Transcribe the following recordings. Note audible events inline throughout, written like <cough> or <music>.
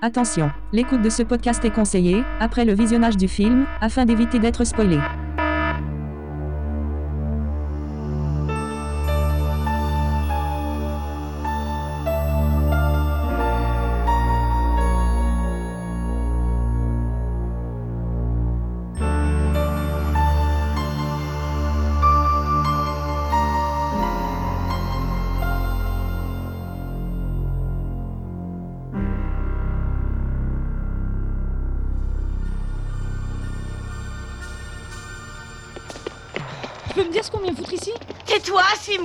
Attention, l'écoute de ce podcast est conseillée, après le visionnage du film, afin d'éviter d'être spoilé.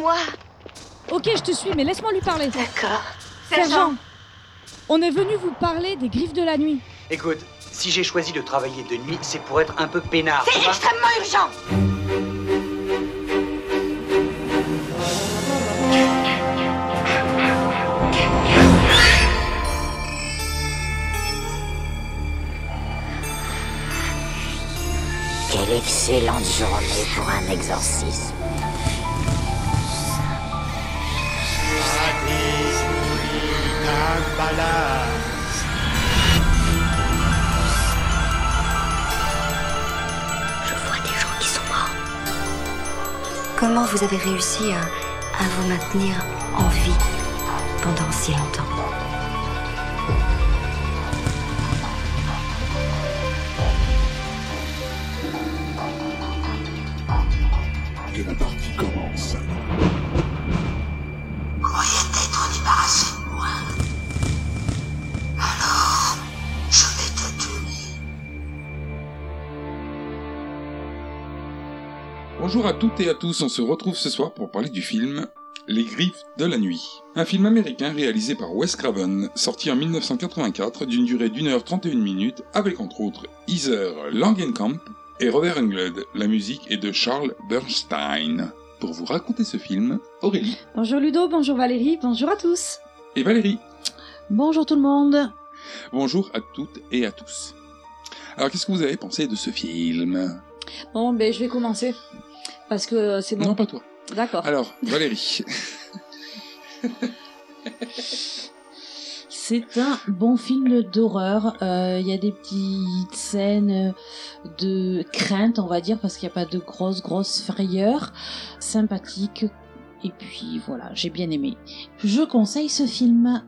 Suis-moi. Ok, je te suis, mais laisse-moi lui parler. D'accord. Sergent, on est venu vous parler des griffes de la nuit. Écoute, si j'ai choisi de travailler de nuit, c'est pour être un peu peinard. C'est extrêmement urgent. Quelle excellente journée pour un exorcisme. Je vois des gens qui sont morts. Comment vous avez réussi à, à vous maintenir en vie pendant si longtemps? Bonjour à toutes et à tous, on se retrouve ce soir pour parler du film Les Griffes de la Nuit. Un film américain réalisé par Wes Craven, sorti en 1984 d'une durée d'une heure 31 minutes avec entre autres Heather Langenkamp et Robert Englund. La musique est de Charles Bernstein. Pour vous raconter ce film, Aurélie Bonjour Ludo, bonjour Valérie, bonjour à tous. et Valérie. Bonjour tout le monde. Bonjour à toutes et à tous. Alors qu'est-ce que vous avez pensé de ce film? Bon, ben je vais commencer. Parce que c'est bon. Non, pas toi. D'accord. Alors, Valérie. <laughs> C'est un bon film d'horreur. Euh, Il y a des petites scènes de crainte, on va dire, parce qu'il n'y a pas de grosses, grosses frayeurs. Sympathique. Et puis voilà, j'ai bien aimé. Je conseille ce film.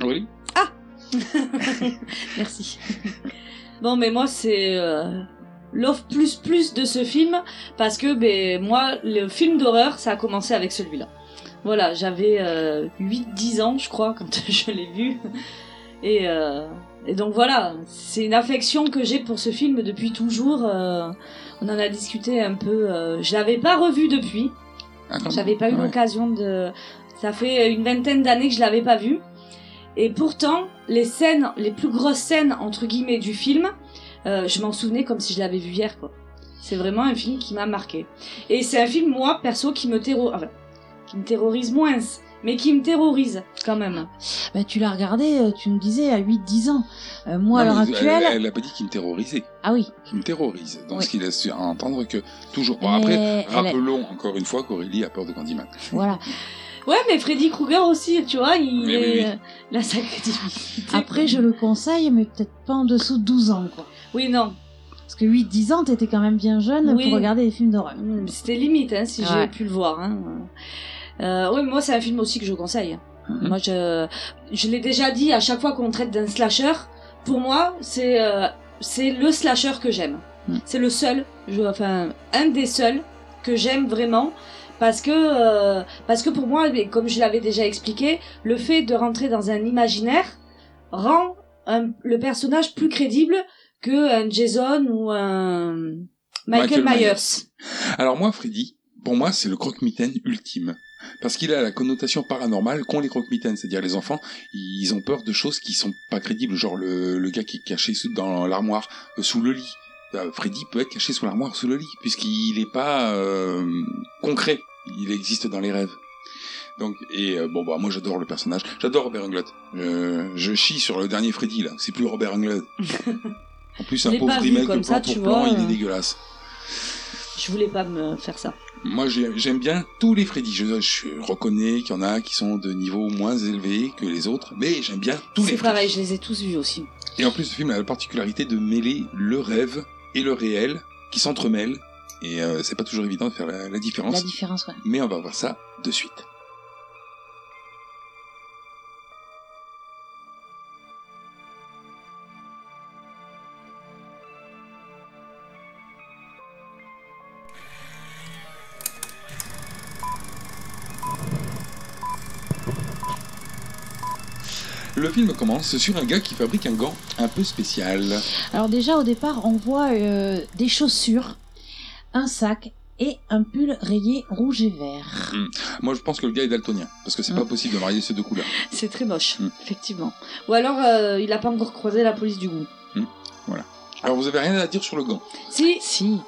Aurélie <laughs> Merci. bon, mais moi, c'est euh, l'offre plus plus de ce film parce que ben, moi, le film d'horreur, ça a commencé avec celui-là. Voilà, j'avais euh, 8-10 ans, je crois, <laughs> quand je l'ai vu. Et, euh, et donc voilà, c'est une affection que j'ai pour ce film depuis toujours. euh, on en a discuté un peu. Euh, je l'avais pas revu depuis. Ah. J'avais pas eu Ouais. l'occasion de. Ça fait une vingtaine d'années que je l'avais pas vu. Et pourtant, les scènes, les plus grosses scènes entre guillemets du film, euh, je m'en souvenais comme si je l'avais vu hier, quoi. C'est vraiment un film qui m'a marqué. Et c'est un film, moi, perso, qui me terrorise, enfin, qui me terrorise moins, mais qui me terrorise quand même. Bah, tu l'as regardé, euh, tu me disais, à 8-10 ans. Euh, moi, à l'heure actuelle... Elle, elle a pas dit qu'il me terrorisait. Ah oui. Qui me terrorise. Donc Oui. ce qui laisse entendre que toujours. Bon, Mais après, rappelons encore une fois qu'Aurélie a peur de Candyman. Voilà. <laughs> Ouais, mais Freddy Krueger aussi, tu vois, il Oui, est oui, oui. euh, la sacrée. Après, je le conseille, mais peut-être pas en dessous de 12 ans, quoi. Oui, non. Parce que 8-10 ans, t'étais quand même bien jeune Oui. pour regarder des films d'horreur. Mm, C'était limite, hein, si Ouais. j'ai pu le voir. Hein. Euh, oui, moi, c'est un film aussi que je conseille. Mhm. Moi, je, je l'ai déjà dit à chaque fois qu'on traite d'un slasher. Pour moi, c'est euh, c'est le slasher que j'aime. Mm. C'est le seul, je, enfin, un des seuls que j'aime vraiment. Parce que, euh, parce que pour moi, comme je l'avais déjà expliqué, le fait de rentrer dans un imaginaire rend un- le personnage plus crédible que un Jason ou un Michael, Michael Myers. Myers. Alors moi, Freddy, pour moi, c'est le croque-mitaine ultime. Parce qu'il a la connotation paranormale qu'ont les croque-mitaines. C'est-à-dire les enfants, ils ont peur de choses qui sont pas crédibles. Genre le, le gars qui est caché sous- dans l'armoire, euh, sous le lit. Euh, Freddy peut être caché sous l'armoire, sous le lit, puisqu'il n'est pas euh, concret. Il existe dans les rêves. Donc et euh, bon bah moi j'adore le personnage, j'adore Robert Englund. Euh, je chie sur le dernier Freddy là, c'est plus Robert Englund. <laughs> en plus un pauvre remake comme de ça, plan pour plan, il est dégueulasse. Je voulais pas me faire ça. Moi, j'ai- j'aime bien tous les Freddy. Je, je reconnais qu'il y en a qui sont de niveau moins élevé que les autres, mais j'aime bien tous les C'est pareil, je les ai tous vus aussi. Et en plus, ce film a la particularité de mêler le rêve et le réel qui s'entremêlent. Et euh, c'est pas toujours évident de faire la, la différence. La différence, ouais. Mais on va voir ça de suite. Film commence sur un gars qui fabrique un gant un peu spécial. Alors déjà au départ, on voit euh, des chaussures, un sac et un pull rayé rouge et vert. Moi, je pense que le gars est daltonien, parce que c'est pas possible de marier ces deux couleurs. <laughs> C'est très moche, Mm. effectivement. Ou alors, euh, il a pas encore croisé la police du goût. Alors, vous avez rien à dire sur le gant? Si, Si.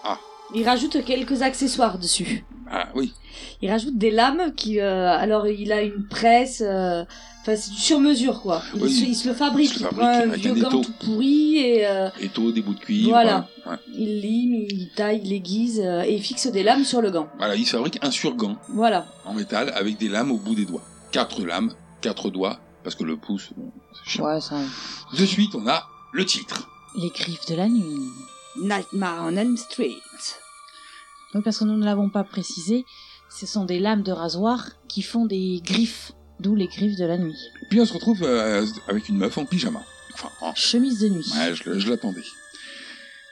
il rajoute quelques accessoires dessus. Ah oui. Il rajoute des lames qui... euh, alors, il a une presse... euh, Enfin, c'est du sur-mesure, quoi. Il, Oui, se, il se le fabrique. il se Il, le prend fabrique un avec vieux gant tout pourri et euh, Étau, des bouts de cuivre. Voilà. ouais. il lime, il taille, il aiguise euh, et il fixe des lames sur le gant. Voilà, il se fabrique un surgant Voilà. en métal avec des lames au bout des doigts. Quatre lames, quatre doigts, parce que le pouce, bon, c'est chiant. Ouais, ça. De suite, on a le titre. Les griffes de la nuit. Nightmare on Elm Street. Oui, parce que nous ne l'avons pas précisé, ce sont des lames de rasoir qui font des griffes, d'où les griffes de la nuit. Puis on se retrouve euh, avec une meuf en pyjama. Enfin, en- Chemise de nuit. ouais, je, je l'attendais.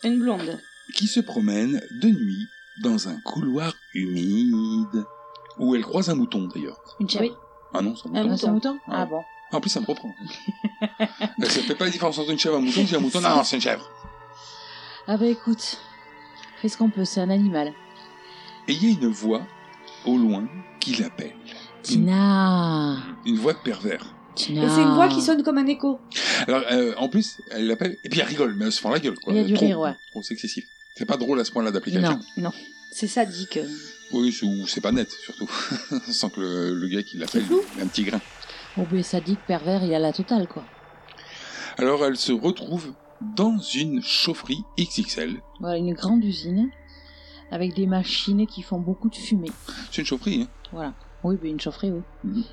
Une blonde. Qui se promène de nuit dans un couloir humide. Où elle croise un mouton d'ailleurs. Une chèvre. Oui. Ah non, c'est un mouton. Ah, un mouton. Ah bon. En plus, ça me reprend. <laughs> ça fait pas la différence entre une chèvre et un mouton. Si un mouton, non, non, c'est une chèvre. Ah bah écoute, fais ce qu'on peut, c'est un animal. Et il y a une voix au loin qui l'appelle. Tina Une voix de pervers. Tina Et c'est une voix qui sonne comme un écho. Alors, euh, en plus, elle l'appelle, et puis elle rigole, mais elle se fend la gueule, quoi. Il y a du trop, rire, ouais. Trop, c'est excessif. C'est pas drôle à ce point-là d'appeler quelqu'un. Non. C'est sadique. Oui, c'est- ou c'est pas net, surtout. <laughs> Sans que le, le gars qui l'appelle, ait un petit grain. Oh ben sadique, pervers, il y a la totale quoi. Alors, elle se retrouve dans une chaufferie XXL. Voilà, une grande usine avec des machines qui font beaucoup de fumée. C'est une chaufferie, hein. Voilà. Oui, ben une chaufferie, oui.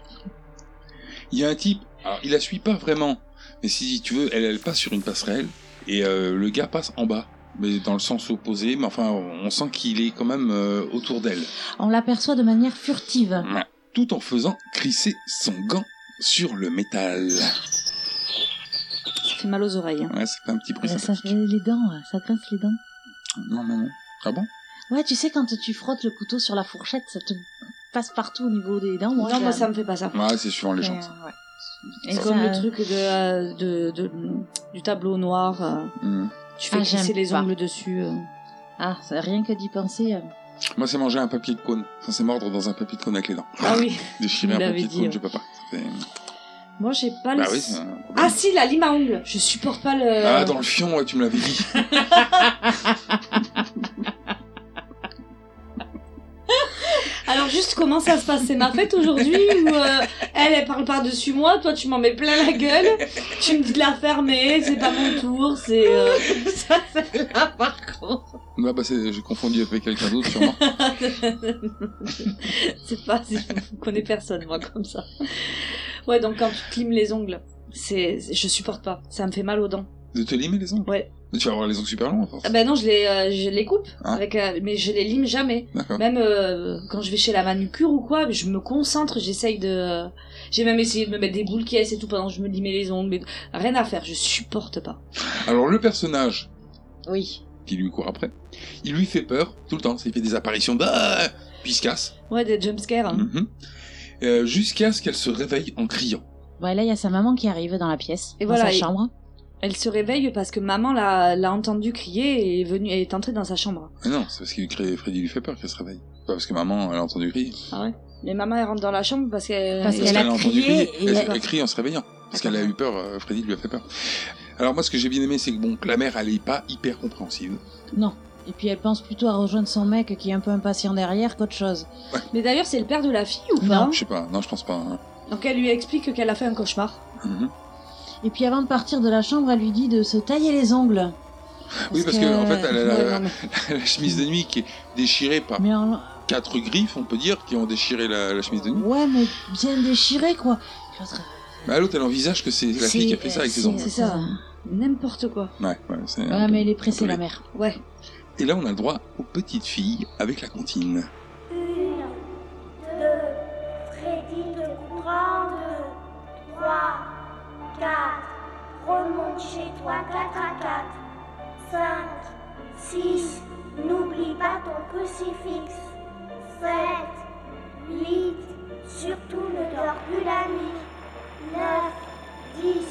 Il y a un type, alors il la suit pas vraiment, mais si tu veux, elle, elle passe sur une passerelle, et euh, le gars passe en bas, mais dans le sens opposé, mais enfin, on sent qu'il est quand même euh, autour d'elle. On l'aperçoit de manière furtive. Ouais. Tout en faisant crisser son gant sur le métal. Ça fait mal aux oreilles. hein. Ouais, ça fait un petit bruit Euh, ça fait les dents, ça grince les dents. Non, non, non. Ah bon? Ouais, tu sais, quand tu frottes le couteau sur la fourchette, ça te passe partout au niveau des dents. Moi, non, moi ça me fait pas ça. Ouais, c'est suivant les gens. Euh, ça. ouais. Et comme le truc de, euh, de, de- du tableau noir, euh, Mhm. tu fais Ah, glisser les pas. ongles dessus. euh. Ah, ça, rien que d'y penser. euh, Moi, c'est manger un papier de cône. Enfin, c'est mordre dans un papier de cône avec les dents. Ah oui. <laughs> Déchirer Vous un l'avez papier de dit, cône, ouais. je peux pas. Moi j'ai pas le. Bah oui, c'est un problème. ah si, la lime à ongles. Je supporte pas le. Ah, dans le fion, ouais, tu me l'avais dit. <laughs> Alors juste comment ça se passe? C'est ma fête aujourd'hui ou euh, elle elle parle par dessus moi, toi tu m'en mets plein la gueule, tu me dis de la fermer, c'est pas mon tour, c'est euh, <laughs> ça c'est là par contre. Bah, c'est- j'ai confondu avec quelqu'un d'autre, sûrement. <laughs> c'est pas, je connais personne moi comme ça. Ouais donc quand tu te limes les ongles, c'est, je supporte pas, ça me fait mal aux dents. De te limer les ongles? Ouais. Mais tu vas avoir les ongles super longs, à force. Ah ben non je les, euh, je les coupe Hein avec, euh, mais je les lime jamais. D'accord. Même euh, quand je vais chez la manucure ou quoi, je me concentre, j'essaye de... J'ai même essayé de me mettre des boules caisses et tout pendant que je me limais les ongles, mais rien à faire, je supporte pas. Alors, le personnage Oui. qui lui court après, il lui fait peur tout le temps. Il fait des apparitions, bah, puis il se casse. Ouais, des jumpscares. hein. Euh, Jusqu'à ce qu'elle se réveille en criant. Ouais, là, il y a sa maman qui arrive dans la pièce, Et dans voilà, sa et- chambre. Elle se réveille parce que maman l'a, l'a entendu crier et est venue, est entrée dans sa chambre. Mais non, c'est parce que crée- Freddy lui fait peur qu'elle se réveille. Pas parce que maman, elle a entendu crier. Ah ouais Mais maman elle rentre dans la chambre parce qu'elle... Parce qu'elle a entendu crié crier. et Elle, elle- elle crie en se réveillant. Parce qu'elle a eu peur, euh, Freddy lui a fait peur. Alors moi, ce que j'ai bien aimé, c'est que bon, que la mère, elle est pas hyper compréhensive. Non. Et puis elle pense plutôt à rejoindre son mec qui est un peu impatient derrière qu'autre chose. Mais d'ailleurs c'est le père de la fille ou pas? Non. Je sais pas, non, je pense pas. hein. Donc elle lui explique qu'elle a fait un cauchemar. Mhm. Et puis avant de partir de la chambre, elle lui dit de se tailler les ongles. Oui, parce que, en fait, elle a la- Ouais, non, mais- la chemise de nuit qui est déchirée par. En- quatre griffes, on peut dire, qui ont déchiré la, la chemise de nuit. Ouais, mais bien déchiré, quoi. L'autre, Bah, l'autre, elle envisage que c'est la fille qui a fait ça avec ses ongles. C'est ça. N'importe quoi. Ouais, ouais, c'est Ouais, peu- mais elle est pressée, la mère. Ouais. Et là, on a le droit aux petites filles avec la comptine. Une, deux, Freddy te courant, deux, trois, quatre, remonte chez toi, quatre à quatre, cinq, six, n'oublie pas ton crucifix, sept, huit, surtout ne dors plus la nuit, neuf, dix,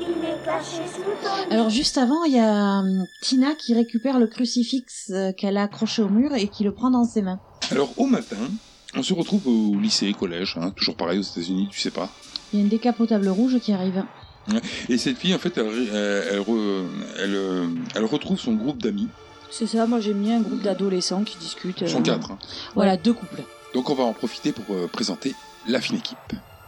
il est caché sous ton lit. Alors juste avant, il y a hum, Tina qui récupère le crucifix euh, qu'elle a accroché au mur et qui le prend dans ses mains. Alors, au matin, on se retrouve au lycée, collège, hein, toujours pareil aux États-Unis, tu sais pas. Il y a une décapotable rouge qui arrive. Et cette fille, en fait, elle, elle, elle re- elle, euh, elle retrouve son groupe d'amis. C'est ça, moi j'ai mis un groupe d'adolescents qui discutent. Ils euh, sont quatre. hein. Voilà, deux couples. Donc, on va en profiter pour euh, présenter la fine équipe,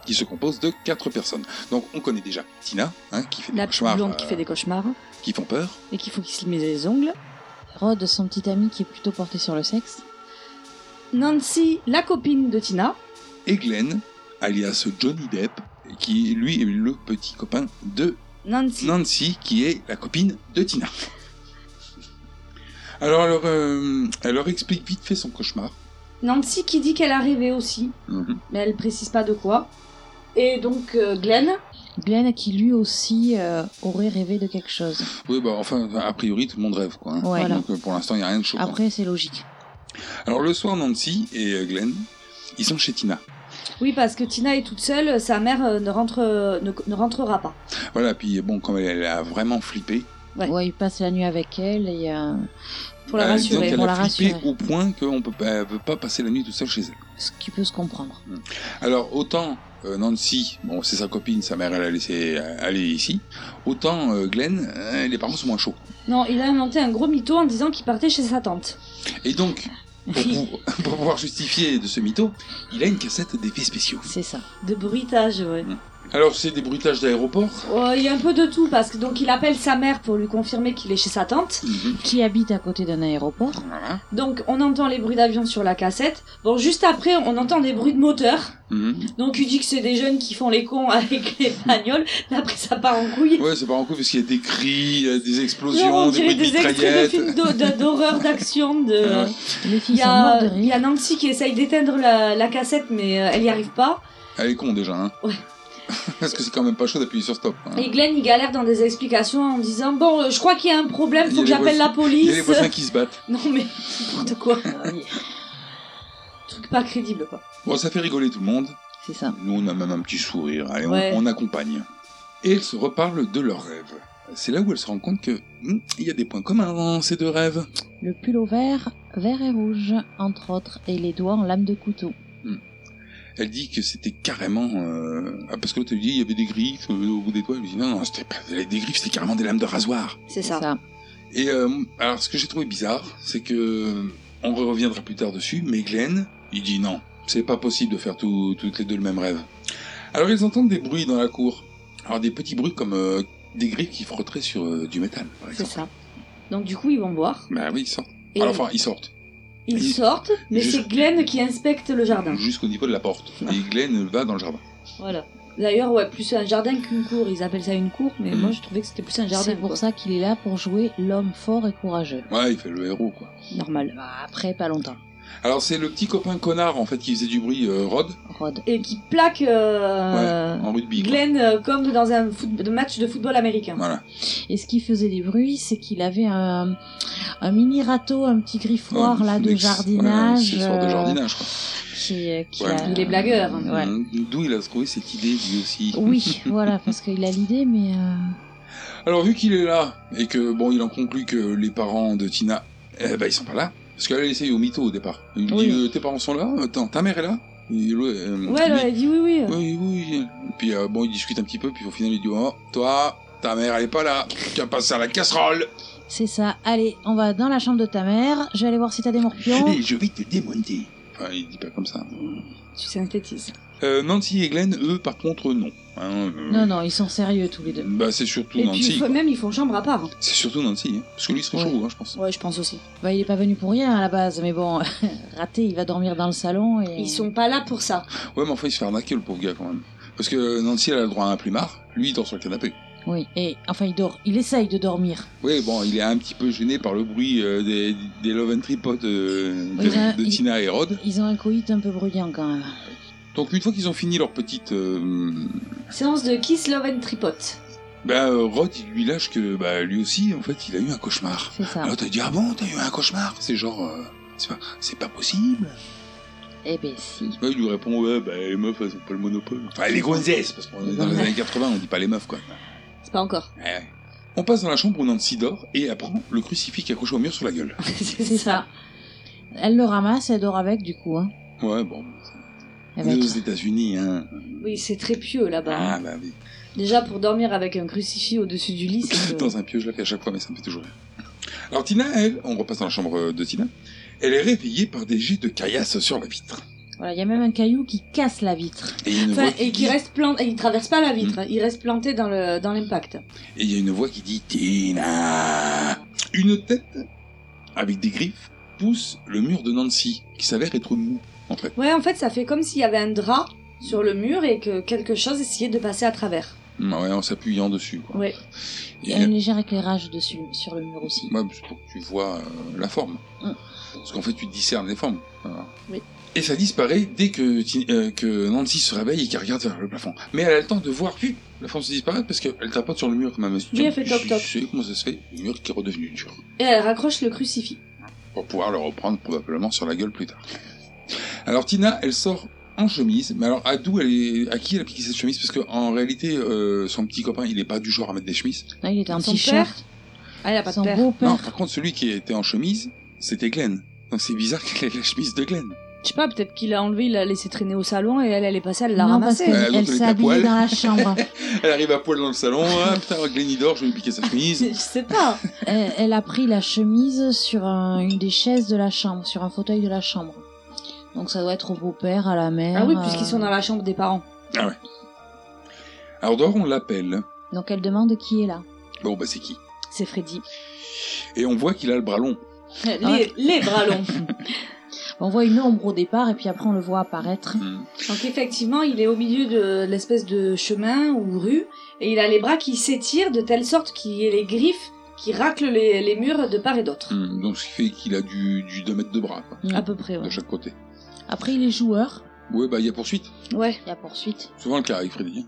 qui se compose de quatre personnes. Donc, on connaît déjà Tina, hein, qui fait des La petite cauchemars, blonde euh, qui fait des cauchemars qui font peur. et qu'il faut qu'il se lime les ongles. Rod, son petit ami qui est plutôt porté sur le sexe. Nancy, la copine de Tina. Et Glenn, alias Johnny Depp, qui lui est le petit copain de Nancy. Nancy, qui est la copine de Tina. Alors, elle leur, euh, elle leur explique vite fait son cauchemar. Nancy qui dit qu'elle a rêvé aussi, Mhm. mais elle précise pas de quoi. Et donc euh, Glenn, Glenn qui lui aussi euh, aurait rêvé de quelque chose. Oui, bah enfin, a priori, tout le monde rêve, quoi. hein. Ouais. Voilà. Donc, euh, pour l'instant, il n'y a rien de choquant. Après, c'est logique. Alors, le soir, Nancy et euh, Glenn, ils sont chez Tina. Oui parce que Tina est toute seule, sa mère euh, ne, rentre, ne, ne rentrera pas. Voilà, puis bon, comme elle, elle a vraiment flippé, Ouais. Ouais, il passe la nuit avec elle et euh, Pour la euh, disons rassurer. qu'elle pour a la flippé rassurer. au point qu'on peut pas, elle veut pas passer la nuit tout seul chez elle. ce qui peut se comprendre. Alors, autant euh, Nancy, bon, c'est sa copine, sa mère, elle a laissé euh, aller ici, autant euh, Glenn, euh, les parents sont moins chauds. Non, il a inventé un gros mytho en disant qu'il partait chez sa tante. Et donc, pour, pou- <laughs> pour pouvoir justifier de ce mytho, il a une cassette d'effets spéciaux. C'est ça. De bruitage, ouais. Alors, c'est des bruitages d'aéroport. Oh, Il y a un peu de tout parce que donc il appelle sa mère pour lui confirmer qu'il est chez sa tante. Mhm. Qui habite à côté d'un aéroport. Voilà. Donc on entend les bruits d'avion sur la cassette. Bon, juste après, on entend des bruits de moteur. Mhm. Donc il dit que c'est des jeunes qui font les cons avec les bagnoles. Mais après, ça part en couille. Ouais, c'est pas en coup parce qu'il y a des cris, il y a des explosions, on des bruits de des extraits de mitraillettes. films d'hor- de- d'horreur, d'action. De... Ouais. Les Il filles y, sont mortes a, de il y a rire. Nancy qui essaye d'éteindre la, la cassette, mais euh, elle y arrive pas. Elle est con déjà, hein. Ouais. <laughs> Parce que c'est quand même pas chaud d'appuyer sur stop. hein. Et Glenn, il galère dans des explications en disant Bon, euh, je crois qu'il y a un problème, Il y faut a que les j'appelle la Il y a les police. voisins qui se battent. <laughs> Non, mais n'importe quoi. Truc pas crédible, quoi. Bon, ça fait rigoler tout le monde. C'est ça. Nous, on a même un petit sourire. Allez, on- Ouais. on, accompagne. Et elles se reparlent de leurs rêves. C'est là où elles se rendent compte que hmm, il y a des points communs dans ces deux rêves. Le pull au vert, vert et rouge, entre autres, et les doigts en lame de couteau. Elle dit que c'était carrément euh, ah, parce que l'autre elle dit il y avait des griffes euh, au bout des doigts. Elle dit non, non, c'était pas des griffes, c'était carrément des lames de rasoir. C'est C'est ça. ça. Et euh, alors, ce que j'ai trouvé bizarre, c'est que on reviendra plus tard dessus, mais Glenn, il dit non, c'est pas possible de faire tout- toutes les deux le même rêve. Alors ils entendent des bruits dans la cour. Alors des petits bruits comme euh, des griffes qui frotteraient sur euh, du métal, C'est ça. Donc, du coup, ils vont voir. Bah oui, ils sortent. Et Alors, enfin, ils sortent ils sortent, mais c'est Glenn qui inspecte le jardin. jusqu'au niveau de la porte. <laughs> Et Glenn va dans le jardin. Voilà. D'ailleurs, ouais, plus un jardin qu'une cour. Ils appellent ça une cour, mais Mhm. moi, je trouvais que c'était plus un jardin. C'est pour quoi. ça qu'il est là pour jouer l'homme fort et courageux. Ouais, il fait le héros, quoi. Normal. Bah, après, pas longtemps. Alors c'est le petit copain connard en fait qui faisait du bruit, euh, Rod, Rod. Et qui plaque euh, en rugby. Glenn euh, comme dans un foot- match de football américain. Voilà. Et ce qui faisait des bruits, c'est qu'il avait un, un mini râteau, un petit griffoir Ouais, là de jardinage. Ouais, sorte de euh, jardinage, quoi. qui, qui Ouais. a- Il est blagueur. Ouais. Mhm. D'où il a trouvé cette idée lui aussi. Oui, <laughs> voilà, parce qu'il a l'idée, mais euh, Alors vu qu'il est là et que bon, il en conclut que les parents de Tina, eh ben ils sont pas là, parce qu'elle a essayé au mytho au départ. Il lui Oui. dit euh, tes parents sont là, attends, ta mère est là? Et, euh, Ouais, elle dit oui, oui. oui, oui. Et puis euh, bon, ils discutent un petit peu, puis au final il dit oh, toi, ta mère elle est pas là, tu as passé à la casserole c'est ça. Allez, on va dans la chambre de ta mère. Je vais aller voir si t'as des morpions. et <laughs> je vais te démonter. Enfin, il dit pas comme ça. Tu synthétises. Euh, Nancy et Glenn, eux, par contre, non. Hein, euh, Non, non, ils sont sérieux tous les deux. Bah, c'est surtout Et puis Nancy. faut- même ils font chambre à part. C'est surtout Nancy, hein. parce que lui, il serait Ouais. chaud, hein, je pense. Ouais, je pense aussi. Bah, il est pas venu pour rien à la base, mais bon, <laughs> raté, il va dormir dans le salon et. Ils sont pas là pour ça. Ouais, mais enfin, il se fait arnaquer, le pauvre gars, quand même. Parce que Nancy, elle a le droit à un plumard, lui, il dort sur le canapé. Oui, et enfin, il dort. Il essaye de dormir. Oui, bon, il est un petit peu gêné par le bruit euh, des, des Love and Tripod euh, de, Oui, hein, de il- Tina et Rod. Ils ont un coït un peu bruyant quand même. Donc, une fois qu'ils ont fini leur petite. euh, Séance de Kiss Love and Tripote. bah, euh, Rod, il lui lâche que bah, lui aussi, en fait, il a eu un cauchemar. C'est ça. Alors, t'as dit, ah bon, t'as eu un cauchemar? C'est genre. euh, c'est pas, c'est pas possible. Eh ben si. Il lui répond, ouais, bah, les meufs, elles ont pas le monopole. Enfin, les gonzesses, parce qu'on est dans les années 80, on dit pas les meufs, quoi. C'est pas encore. Ouais, ouais. On passe dans la chambre où Nancy dort et apprend le crucifix accroché au mur sur la gueule. <laughs> C'est ça. Elle le ramasse, elle dort avec du coup. Hein. Ouais, bon. Est aux États-Unis, hein. Oui, c'est très pieux là-bas. Ah, hein. bah oui. Déjà pour dormir avec un crucifix au-dessus du lit, c'est. <laughs> Dans un pieu, je la fais à chaque fois, mais ça me fait toujours rire. Alors Tina, elle, on repasse dans la chambre de Tina, elle est réveillée par des jets de caillasse sur la vitre. Voilà, il y a même un caillou qui casse la vitre. Et il y a une Enfin, voix qui et qui dit- reste planté, il traverse pas la vitre, Mm. il reste planté dans le dans l'impact. Et il y a une voix qui dit Tina Une tête avec des griffes pousse le mur de Nancy, qui s'avère être mou, en fait. Ouais, en fait, ça fait comme s'il y avait un drap sur le mur et que quelque chose essayait de passer à travers. Ouais, en s'appuyant dessus, quoi. Ouais. Il Et, y a un léger éclairage dessus, sur le mur aussi. ouais, c'est pour que tu vois euh, la forme. Mm. Parce qu'en fait, tu discernes les formes. Voilà. Oui. Et ça disparaît dès que, euh, que Nancy se réveille et qu'elle regarde vers le plafond. Mais elle a le temps de voir vite la forme se disparaître parce qu'elle tapote sur le mur même. Oui, elle fait toc, toc. Je sais comment ça se fait. Le mur qui est redevenu dur. Et elle raccroche le crucifix. Pour pouvoir le reprendre probablement sur la gueule plus tard. Alors Tina, elle sort en chemise. Mais alors à d'où elle est, à qui elle a piqué cette chemise? Parce qu'en réalité, euh, son petit copain, il est pas du genre à mettre des chemises. Là, il était en Son t-shirt. Ah, elle a pas Son de père. Non, par contre, celui qui était en chemise, c'était Glenn. Donc c'est bizarre qu'elle ait la chemise de Glenn. Je sais pas, peut-être qu'il a enlevé, il l'a laissé traîner au salon et elle, elle est passée, elle l'a Non, parce ramassé. qu'elle donc elle elle s'est à habillée poil. dans la chambre. <laughs> Elle arrive à poil dans le salon. Ah putain, Glenn il dort, je vais lui piquer sa chemise. Je sais pas. elle, elle a pris la chemise sur un- une des chaises de la chambre, sur un fauteuil de la chambre. Donc ça doit être au beau-père, à la mère. Ah oui, euh, puisqu'ils sont dans la chambre des parents. Ah ouais. Alors dehors, on l'appelle. Donc elle demande qui est là. Bon, bah c'est qui C'est Freddy. Et on voit qu'il a le bras long. Les, ouais. les bras longs. <laughs> On voit une ombre au départ et puis après on le voit apparaître. Hmm. Donc effectivement, il est au milieu de l'espèce de chemin ou rue, et il a les bras qui s'étirent de telle sorte qu'il y ait les griffes qui raclent les, les murs de part et d'autre. Hmm, Donc ce qui fait qu'il a du, du 2 mètres de bras, quoi. À peu près, de ouais. chaque côté. Après il est joueur. Ouais, bah il y a poursuite. Ouais. Il y a poursuite. Souvent le cas avec Freddy.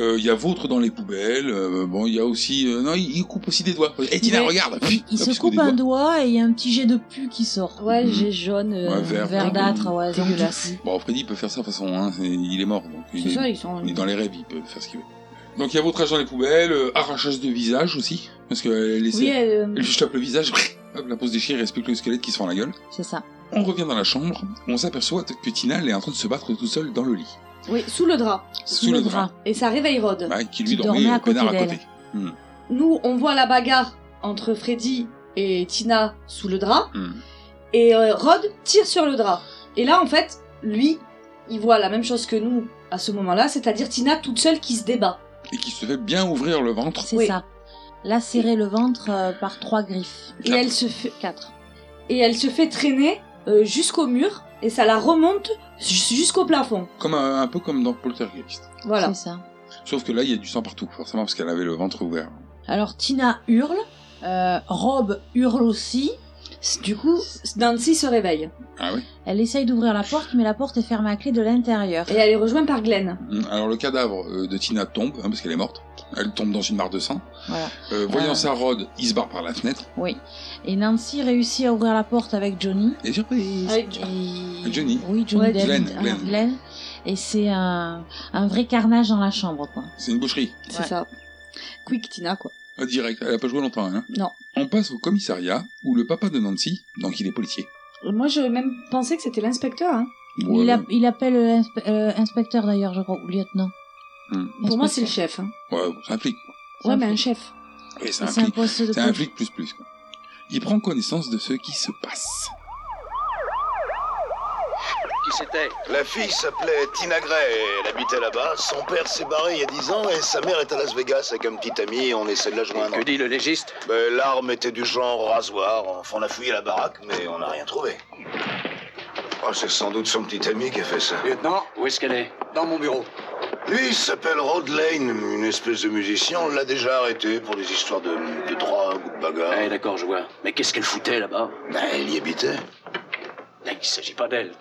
Euh, Il y a vôtre dans les poubelles. euh, bon, il y a aussi. euh, non, il, il coupe aussi des doigts. Et Tina, Ouais. regarde. Il, il Hop, se coupe un doigt et il y a un petit jet de pu qui sort. Ouais, Mhm. j'ai jaune. euh, Ouais, vert. Verdâtre, ouais, Dégueulasse. dégueulasse. Bon, Freddy peut faire ça de toute façon. Hein, il est mort. Donc il, ça, ils sont. il est dans les rêves. Il peut faire ce qu'il veut. Donc il y a votre âge dans les poubelles, euh, arrachage de visage aussi, parce qu'elle essaie, Oui, elle, euh, elle lui chope le visage, <laughs> hop, la pose déchire, il respecte le squelette qui se fend la gueule. C'est ça. On revient dans la chambre, on s'aperçoit que Tina elle est en train de se battre tout seul dans le lit, oui, sous le drap. sous, le drap, Et ça réveille Rod. Ouais, qui lui Qui dormait, dormait à côté à côté. Nous, on voit la bagarre entre Freddy et Tina sous le drap, Hmm. et euh, Rod tire sur le drap. Et là, en fait, lui, il voit la même chose que nous à ce moment-là, c'est-à-dire Tina toute seule qui se débat. Et qui se fait bien ouvrir le ventre. C'est Oui. ça. Lacérer le ventre euh, par trois griffes. Et elle se fait quatre. Et elle se fait traîner euh, jusqu'au mur et ça la remonte jus- jusqu'au plafond. Comme un, un peu comme dans Poltergeist. Voilà. C'est ça. Sauf que là, il y a du sang partout, forcément, parce qu'elle avait le ventre ouvert. Alors Tina hurle, euh, Rob hurle aussi. Du coup, Nancy se réveille Ah oui Elle essaye d'ouvrir la porte, mais la porte est fermée à clé de l'intérieur. et elle est rejointe par Glenn. Hmm, Alors le cadavre euh, de Tina tombe, hein, parce qu'elle est morte. Elle tombe dans une mare de sang. Voilà. Euh, voyant Euh. ça, Rod, il se barre par la fenêtre. Oui. Et Nancy réussit à ouvrir la porte avec Johnny. Et surprise Avec- Et... Johnny. Oui, Johnny Ouais. Glenn, Ah, Glenn. Glenn. Et c'est un, un vrai carnage dans la chambre, quoi. C'est une boucherie. C'est Ouais. ça. Quick Tina, quoi. Ah, direct, elle a pas joué longtemps. Hein. Non. On passe au commissariat, où le papa de Nancy, donc il est policier. Moi, je même pensé que c'était l'inspecteur. Hein. il, a- il appelle l'inspe- euh, inspecteur d'ailleurs, je crois, ou lieutenant. Hmm. Pour moi, c'est le chef. Hein. Ouais, c'est un flic. Ouais, mais un chef. Oui, c'est un C'est flic plus plus. Quoi. Il prend connaissance de ce qui se passe. C'était La fille s'appelait Tina Gray, elle habitait là-bas. Son père s'est barré il y a 10 ans et sa mère est à Las Vegas avec un petit ami et on essaie de la joindre. Que dit le légiste? Ben, L'arme était du genre rasoir. Enfin, on a fouillé la baraque, mais on n'a rien trouvé. Oh, c'est sans doute son petit ami qui a fait ça. Lieutenant, où est-ce qu'elle est? Dans mon bureau. Lui, il s'appelle Rod Lane, une espèce de musicien. On l'a déjà arrêté pour des histoires de, de drogue ou de bagarre. Eh, d'accord, je vois. Mais qu'est-ce qu'elle foutait là-bas? Ben, elle y habitait. Là, il s'agit pas d'elle.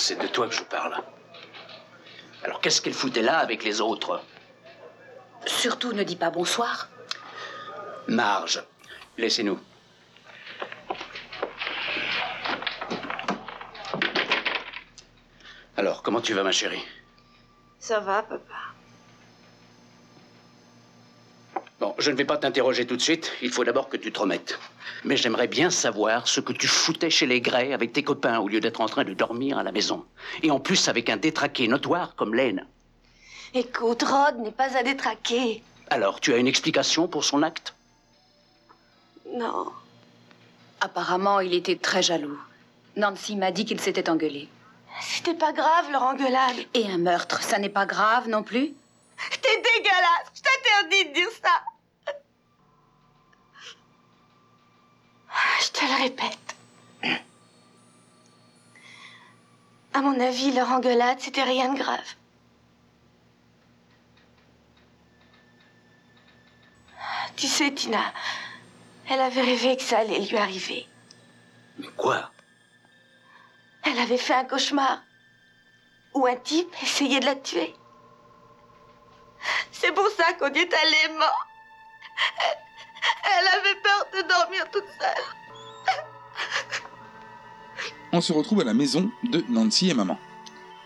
C'est de toi que je parle. Alors, qu'est-ce qu'elle foutait là avec les autres? Surtout ne dis pas bonsoir. Marge, laissez-nous. Alors, comment tu vas, ma chérie? Ça va, papa. Bon, je ne vais pas t'interroger tout de suite. Il faut d'abord que tu te remettes. Mais j'aimerais bien savoir ce que tu foutais chez les Gray avec tes copains au lieu d'être en train de dormir à la maison. Et en plus avec un détraqué notoire comme Laine. Écoute, Rod n'est pas à détraquer. Alors, tu as une explication pour son acte? Non. Apparemment, il était très jaloux. Nancy m'a dit qu'il s'était engueulé. C'était pas grave, leur engueulade. Et un meurtre, ça n'est pas grave non plus? T'es dégueulasse Je t'interdis de dire ça Je te le répète. À mon avis, leur engueulade, c'était rien de grave. Tu sais, Tina, elle avait rêvé que ça allait lui arriver. Mais quoi? Elle avait fait un cauchemar où un type essayait de la tuer. C'est pour ça qu'on est allé mort. Elle avait peur de dormir toute seule. On se retrouve à la maison de Nancy et maman.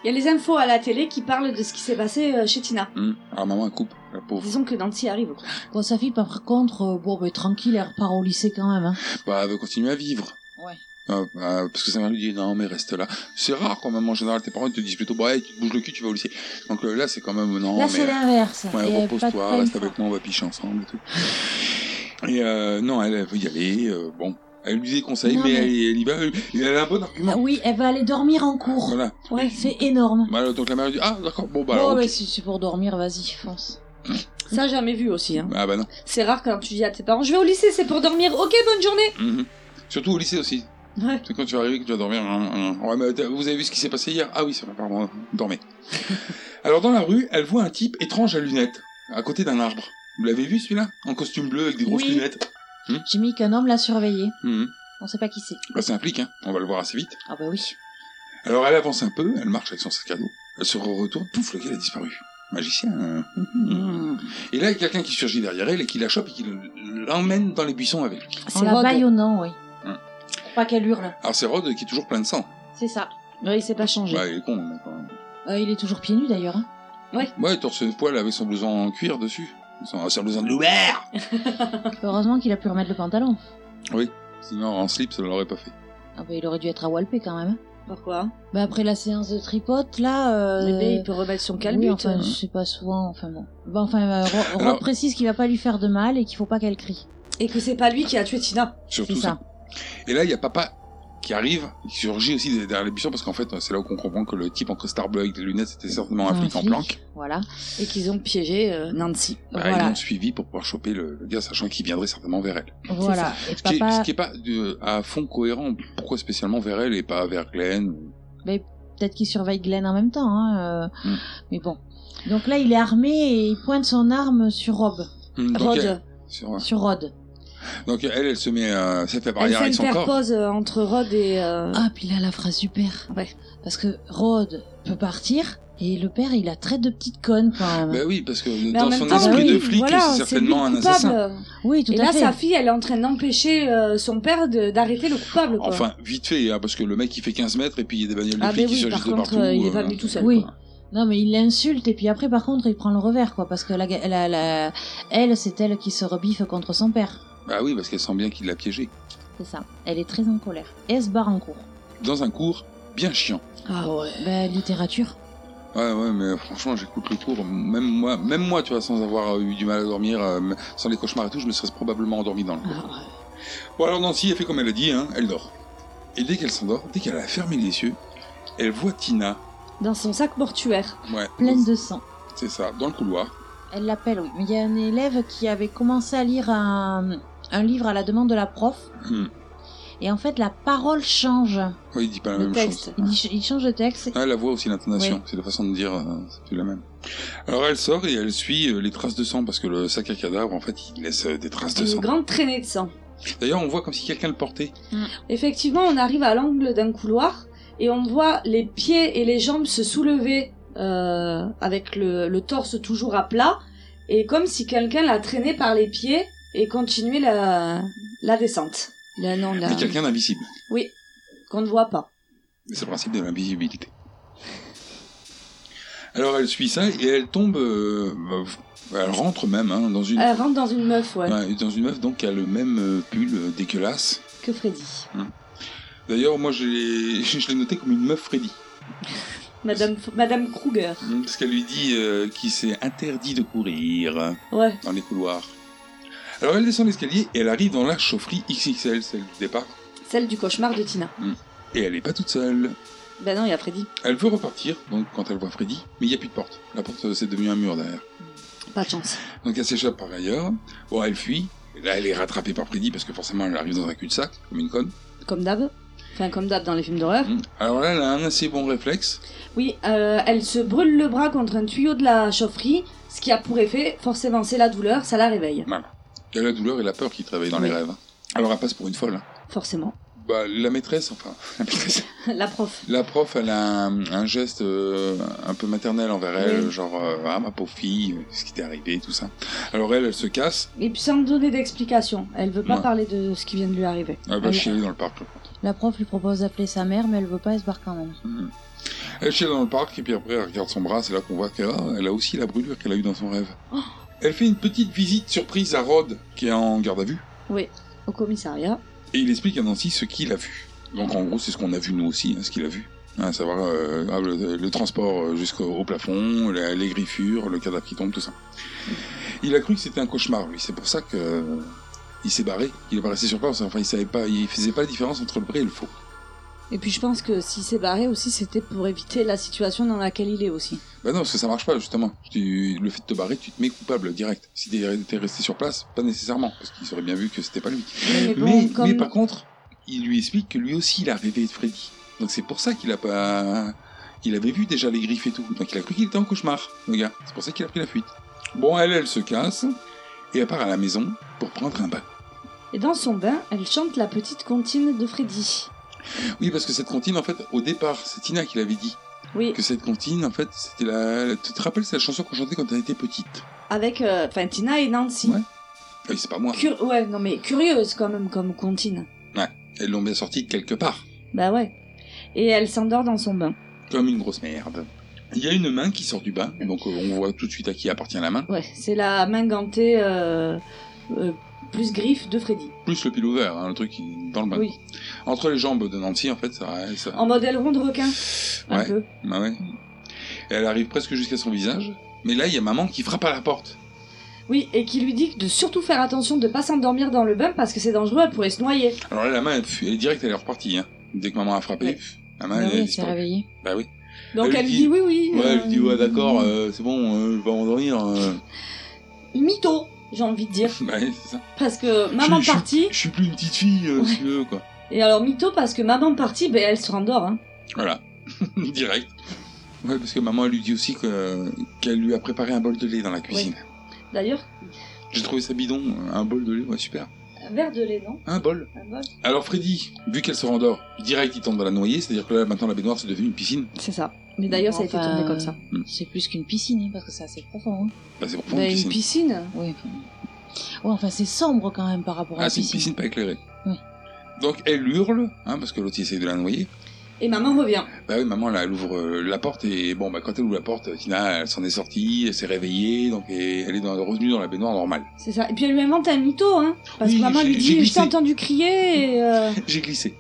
Il y a les infos à la télé qui parlent de ce qui s'est passé euh, chez Tina. Hum, Alors maman elle coupe, la pauvre. Disons que Nancy arrive. Quoi. Bon, sa fille, par contre, euh, bon, ben, tranquille, elle repart au lycée quand même. Hein. Bah elle veut continuer à vivre. Ouais. Euh, euh, parce que sa mère lui dit non mais reste là. C'est rare quand même en général tes parents ils te disent plutôt bah hey, tu te bouges le cul tu vas au lycée. Donc euh, là c'est quand même non Là, mais c'est l'inverse. ouais, repose-toi, reste avec moi on va picher ensemble et tout. Et euh, non elle, elle veut y aller euh, bon elle lui déconseille Non, mais, mais- Elle, elle y va elle, elle a un bon argument. Oui, elle va aller dormir en cours. Voilà. Ouais, c'est énorme. Voilà, donc la mère lui dit ah d'accord bon bah Bon, alors, ok. mais si c'est pour dormir, vas-y, fonce. Ça, jamais vu aussi. Hein. Ah bah non. C'est rare quand tu dis à tes parents Je vais au lycée, c'est pour dormir. Ok, bonne journée. Mhm. Surtout au lycée aussi. Ouais. C'est quand tu vas arriver que tu vas dormir. hein, hein. Ouais, mais vous avez vu ce qui s'est passé hier? Ah oui, c'est vrai, pardon, dormez. <laughs> Alors dans la rue, elle voit un type étrange à lunettes, à côté d'un arbre. Vous l'avez vu celui-là? En costume bleu avec des grosses Oui. lunettes. J'ai mis qu'un homme l'a surveillé. Mhm. On sait pas qui c'est. Bah, ça implique, hein. On va le voir assez vite. Ah bah oui. Alors elle avance un peu, elle marche avec son sac à dos. Elle se retourne, pouf, le gars a disparu. Magicien. hein. Mhm. Et là, il y a quelqu'un qui surgit derrière elle et qui la chope et qui l'emmène dans les buissons avec lui. En la baillonnant, oui. Hum. Pour pas qu'elle hurle. Alors c'est Rod qui est toujours plein de sang. C'est ça. Oui, c'est pas changé. Bah, il est con, hein, quand même. Euh, il est toujours pieds nus d'ailleurs. Hein. Ouais, torse de poil avec son blouson en cuir dessus. Son, son blouson de Loubert <laughs> Heureusement qu'il a pu remettre le pantalon. Oui, sinon en slip, ça ne l'aurait pas fait. Ah bah il aurait dû être à Walpé quand même. hein. Pourquoi? Bah après la séance de tripote, là... Euh... Bébé, il peut remettre son calbut. Oui, enfin, je sais pas souvent, enfin bon. Bah, enfin, euh, <laughs> Alors- précise qu'il va pas lui faire de mal et qu'il faut pas qu'elle crie. Et que c'est pas lui qui a tué Tina. Surtout ça. ça. Et là, il y a papa qui arrive, qui surgit aussi derrière les buissons, parce qu'en fait, c'est là où on comprend que le type entre Starbleu avec des lunettes, c'était certainement un Un flic en planque. Voilà. Et qu'ils ont piégé euh, Nancy. Bah, Ils Voilà. l'ont suivi pour pouvoir choper le, le gars, sachant qu'il viendrait certainement vers elle. Voilà. Et Ce qui, est, papa... ce qui est pas de- à fond cohérent, pourquoi spécialement vers elle et pas vers Glenn ou- Mais peut-être qu'il surveille Glenn en même temps, hein. euh, Hmm. Mais bon. Donc là, il est armé et il pointe son arme sur Rob. Hmm, Rod. elle, sur- Sur Rod. Donc elle, elle se met, euh, ça fait Elle barrière avec son corps. s'interpose euh, entre Rod et. euh, Ah, puis là, la phrase super. Ouais. Parce que Rod peut partir et le père, il a trait de petite conne quand même. Bah oui, parce que Mais en dans même son temps, esprit oui, de flic, voilà, c'est certainement un assassin. Oui, tout Et à là, fait. sa fille, elle est en train d'empêcher euh, son père d'arrêter le coupable. Quoi. Enfin, vite fait, hein, parce que le mec il fait 15 mètres et puis il y a des bagnoles de ah, flics ben qui oui, surgissent par de contre, partout. il est pas euh, venu tout seul. Oui. quoi. Non, mais il l'insulte et puis après, par contre, il prend le revers, quoi. Parce que la, la, la- elle, c'est elle qui se rebiffe contre son père. Bah oui, parce qu'elle sent bien qu'il l'a piégé. C'est ça. Elle est très en colère. Et elle se barre en cours. Dans un cours bien chiant. Ah ouais. Bah, littérature. Ouais, ouais, mais franchement, j'écoute le cours. Même moi, même moi, tu vois, sans avoir eu du mal à dormir, euh, sans les cauchemars et tout, je me serais probablement endormi dans le cours. Ah ouais. Bon, alors Nancy, elle fait comme elle a dit, hein, elle dort. Et dès qu'elle s'endort, dès qu'elle a fermé les yeux, elle voit Tina. Dans son sac mortuaire. Ouais. Pleine de sang. C'est ça, dans le couloir. Elle l'appelle, oui. Mais il y a un élève qui avait commencé à lire un, un livre à la demande de la prof. Hmm. Et en fait, la parole change. Oui, il dit pas la Le même texte. chose. Il, dit- il change de texte. Ah, la voix aussi, l'intonation. Oui. C'est la façon de dire, euh, c'est plus la même. Alors elle sort et elle suit euh, les traces de sang parce que le sac à cadavre, en fait, il laisse euh, des traces de Une sang. grande traînée de sang. D'ailleurs, on voit comme si quelqu'un le portait. Effectivement, on arrive à l'angle d'un couloir et on voit les pieds et les jambes se soulever euh, avec le, le torse toujours à plat et comme si quelqu'un l'a traîné par les pieds et continuait la, la descente. La, non, la... Mais quelqu'un d'invisible. Oui, qu'on ne voit pas. C'est le principe de l'invisibilité. Alors elle suit ça et elle tombe, euh, elle rentre même hein, dans une, Elle rentre dans une meuf, ouais, Ouais, dans une meuf donc qui a le même euh, pull euh, dégueulasse. que Freddy. D'ailleurs, moi <laughs> je l'ai, noté comme une meuf Freddy, Madame, Madame Kruger. Hein, parce qu'elle lui dit euh, qu'il s'est interdit de courir Ouais. dans les couloirs. Alors elle descend l'escalier et elle arrive dans la chaufferie XXL, celle du départ, Celle du cauchemar de Tina. et elle est pas toute seule. Ben non, il y a Freddy. Elle veut repartir, donc quand elle voit Freddy, mais il n'y a plus de porte. La porte euh, c'est devenu un mur derrière. Pas de chance. Donc elle s'échappe par ailleurs. Bon, elle fuit. Et là, elle est rattrapée par Freddy parce que forcément, elle arrive dans un cul-de-sac, comme une conne. Comme d'hab. Enfin, comme d'hab dans les films d'horreur. Alors là, elle a un assez bon réflexe. Oui, euh, elle se brûle le bras contre un tuyau de la chaufferie, ce qui a pour effet, forcément, c'est la douleur, ça la réveille. Voilà. Il y a la douleur et la peur qui travaillent dans les rêves. hein. Alors elle passe pour une folle. Forcément. Bah, la maîtresse, enfin, <laughs> la maîtresse. <laughs> la prof. La prof, elle a un, un geste euh, un peu maternel envers elle, Oui. genre, euh, ah, ma pauvre fille, ce qui t'est arrivé, tout ça. Alors elle, elle se casse. Et puis sans donner d'explication. Elle veut pas Ouais. parler de ce qui vient de lui arriver. Elle va Elle- chialer dans le parc. La prof lui propose d'appeler sa mère, mais elle veut pas, elle se barre quand même. Mhm. Elle chiale dans le parc et puis après elle regarde son bras, c'est là qu'on voit qu'elle a, elle a aussi la brûlure qu'elle a eue dans son rêve. Oh. Elle fait une petite visite surprise à Rod, qui est en garde à vue, Oui, au commissariat. et il explique à Nancy ce qu'il a vu. Donc en gros, c'est ce qu'on a vu nous aussi, hein, ce qu'il a vu. Hein, à savoir euh, ah, le, le transport euh, jusqu'au au plafond, la- les griffures, le cadavre qui tombe, tout ça. Il a cru que c'était un cauchemar, lui. C'est pour ça que euh, il s'est barré. Il est pas resté sur place. Enfin, il savait pas, il faisait pas la différence entre le vrai et le faux. Et puis je pense que s'il s'est barré aussi, c'était pour éviter la situation dans laquelle il est aussi. Bah non, parce que ça marche pas, justement. Tu- le fait de te barrer, tu te mets coupable direct. Si t'es t'es resté sur place, pas nécessairement, parce qu'il aurait bien vu que c'était pas lui. mais bon, mais, comme- mais par contre, il lui explique que lui aussi, il a rêvé de Freddy. Donc c'est pour ça qu'il a pas... Il avait vu déjà les griffes et tout. Donc il a cru qu'il était en cauchemar, le gars. C'est pour ça qu'il a pris la fuite. Bon, elle, elle se casse, et elle part à la maison pour prendre un bain. Et dans son bain, elle chante la petite comptine de Freddy. Oui, parce que cette comptine, en fait, au départ, c'est Tina qui l'avait dit. Oui. Que cette comptine, en fait, c'était la... Tu te rappelles, c'est la chanson qu'on chantait quand elle était petite? Avec, euh, enfin, Tina et Nancy. Ouais. Oui, c'est pas moi. Cur- ouais, non mais curieuse quand même comme comptine. Ouais, elles l'ont bien sorti de quelque part. Bah ouais. Et elle s'endort dans son bain. Comme une grosse merde. Il y a une main qui sort du bain, donc euh, on voit tout de suite à qui appartient la main. Ouais, c'est la main gantée euh, euh, plus griffe de Freddy. Plus le pilot vert, hein, le truc qui- dans le bain. Oui. Entre les jambes de Nancy, en fait, ça... ça... En mode aileron de requin. Un ouais. peu. Bah ouais. Et elle arrive presque jusqu'à son visage. Mais là, il y a maman qui frappe à la porte. Oui, et qui lui dit de surtout faire attention de pas s'endormir dans le bain parce que c'est dangereux, elle pourrait se noyer. Alors là, la main, elle, elle est direct, elle est repartie. Hein. Dès que maman a frappé, la main, Bah elle, elle s'est réveillée. Bah oui. Donc elle, lui dit, oui, oui. Ouais, elle euh, lui dit, ouais, d'accord, euh, c'est bon, euh, je vais m'endormir. euh. Mytho, j'ai envie de dire. <laughs> C'est ça. Parce que maman Je- je- partie. Je suis plus une petite fille, euh, si tu veux, quoi. Et alors mytho parce que maman partie, ben elle se rendort. Hein. Voilà. <laughs> direct. Ouais, parce que maman, elle lui dit aussi que- qu'elle lui a préparé un bol de lait dans la cuisine. D'ailleurs, J'ai trouvé ça bidon, un bol de lait, ouais, super. un verre de lait, non? Un bol. Un bol Alors Freddy, vu qu'elle se rendort, direct il tombe dans la noyée, c'est-à-dire que là maintenant la baignoire c'est devenu une piscine. C'est ça. Mais d'ailleurs, ça a été tourné comme ça. C'est plus qu'une piscine, hein, parce que c'est assez profond. Hein. Bah, c'est profond Bah, une une piscine. piscine. Oui. Ouais, enfin, c'est sombre quand même par rapport à Ah, la c'est une piscine. piscine pas éclairée. Oui. Donc elle hurle, hein, parce que l'autre essaye de la noyer. Et maman revient. Bah oui, maman là, elle ouvre euh, la porte et bon, bah quand elle ouvre la porte, Tina elle s'en est sortie, elle s'est réveillée, donc et elle est dans, revenue dans la baignoire normale. C'est ça. Et puis elle lui invente un mytho, hein. Parce Oui, que maman lui dit, je t'ai entendu crier et. euh, <laughs> J'ai glissé.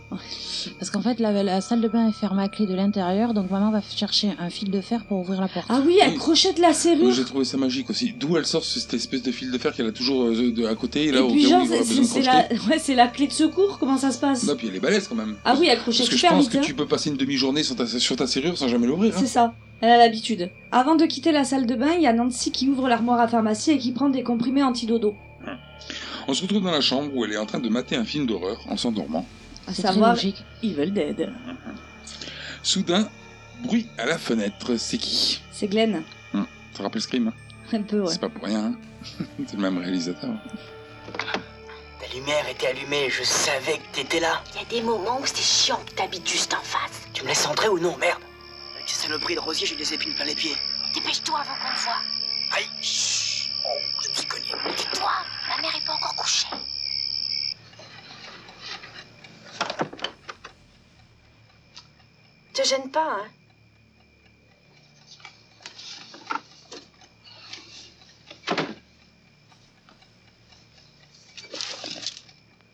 Parce qu'en fait, la, la salle de bain est fermée à clé de l'intérieur, donc maman va chercher un fil de fer pour ouvrir la porte. Ah oui, elle crochette la Oui, serrure. J'ai trouvé ça magique aussi. D'où elle sort cette espèce de fil de fer qu'elle a toujours euh, de, à côté, et là, Et au puis genre, c'est la... Ouais, c'est la clé de secours, comment ça se passe? Non, puis elle est balèze quand même. Ah oui, elle crochette Parce que je pense vite. que hein. tu peux passer une demi-journée sur ta, sur ta serrure sans jamais l'ouvrir. hein. C'est ça, elle a l'habitude. Avant de quitter la salle de bain, il y a Nancy qui ouvre l'armoire à pharmacie et qui prend des comprimés anti-dodo. On se retrouve dans la chambre où elle est en train de mater un film d'horreur en s'endormant. À savoir. Evil Dead. Soudain, bruit à la fenêtre. C'est qui? C'est Glenn. Ça rappelle Scream hein? Un peu, ouais. C'est pas pour rien. hein <laughs> C'est le même réalisateur. Ta lumière était allumée, je savais que t'étais là. Il y a des moments où c'est chiant que t'habites juste en face. Tu me laisses entrer ou non, merde? Avec ces saloperies de rosier, j'ai des épines plein les pieds. Dépêche-toi avant qu'on te voie. Aïe chut. Oh, je me suis cogné. Tais-toi, ma mère est pas encore couchée. Te gêne pas, hein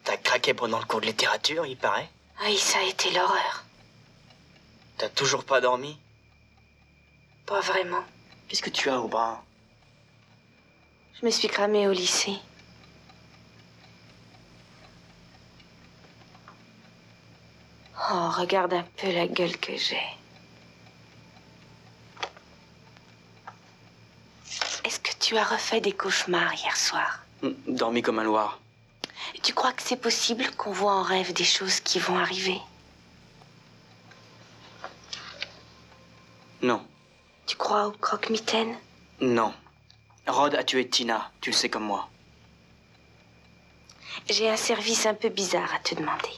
T'as craqué pendant le cours de littérature, il paraît Oui, ça a été l'horreur. T'as toujours pas dormi? Pas vraiment. Qu'est-ce que tu as au bras? Je me suis cramée au lycée. Oh, regarde un peu la gueule que j'ai. Est-ce que tu as refait des cauchemars hier soir? Hum, Dormi comme un loir. Tu crois que c'est possible qu'on voit en rêve des choses qui vont arriver? Non, Tu crois au croque-mitaine? Non. Rod a tué Tina, tu le sais comme moi. J'ai un service un peu bizarre à te demander.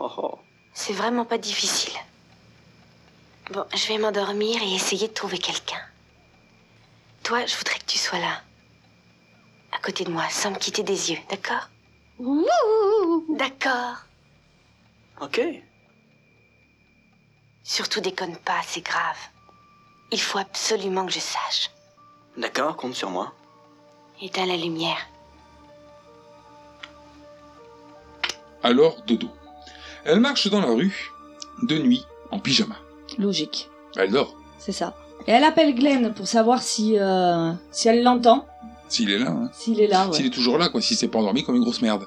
Oh oh. C'est vraiment pas difficile. Bon, je vais m'endormir et essayer de trouver quelqu'un. Toi, je voudrais que tu sois là. À côté de moi, sans me quitter des yeux, d'accord? D'accord. Ok. Surtout déconne pas, c'est grave. Il faut absolument que je sache. D'accord, compte sur moi. Éteins la lumière. Alors, dodo. Elle marche dans la rue, de nuit, en pyjama. Logique, Elle dort, c'est ça. Et elle appelle Glenn pour savoir si, euh, si elle l'entend, s'il est là. Hein. s'il est là. Ouais. S'il est toujours là, quoi, s'il s'est pas endormi comme une grosse merde.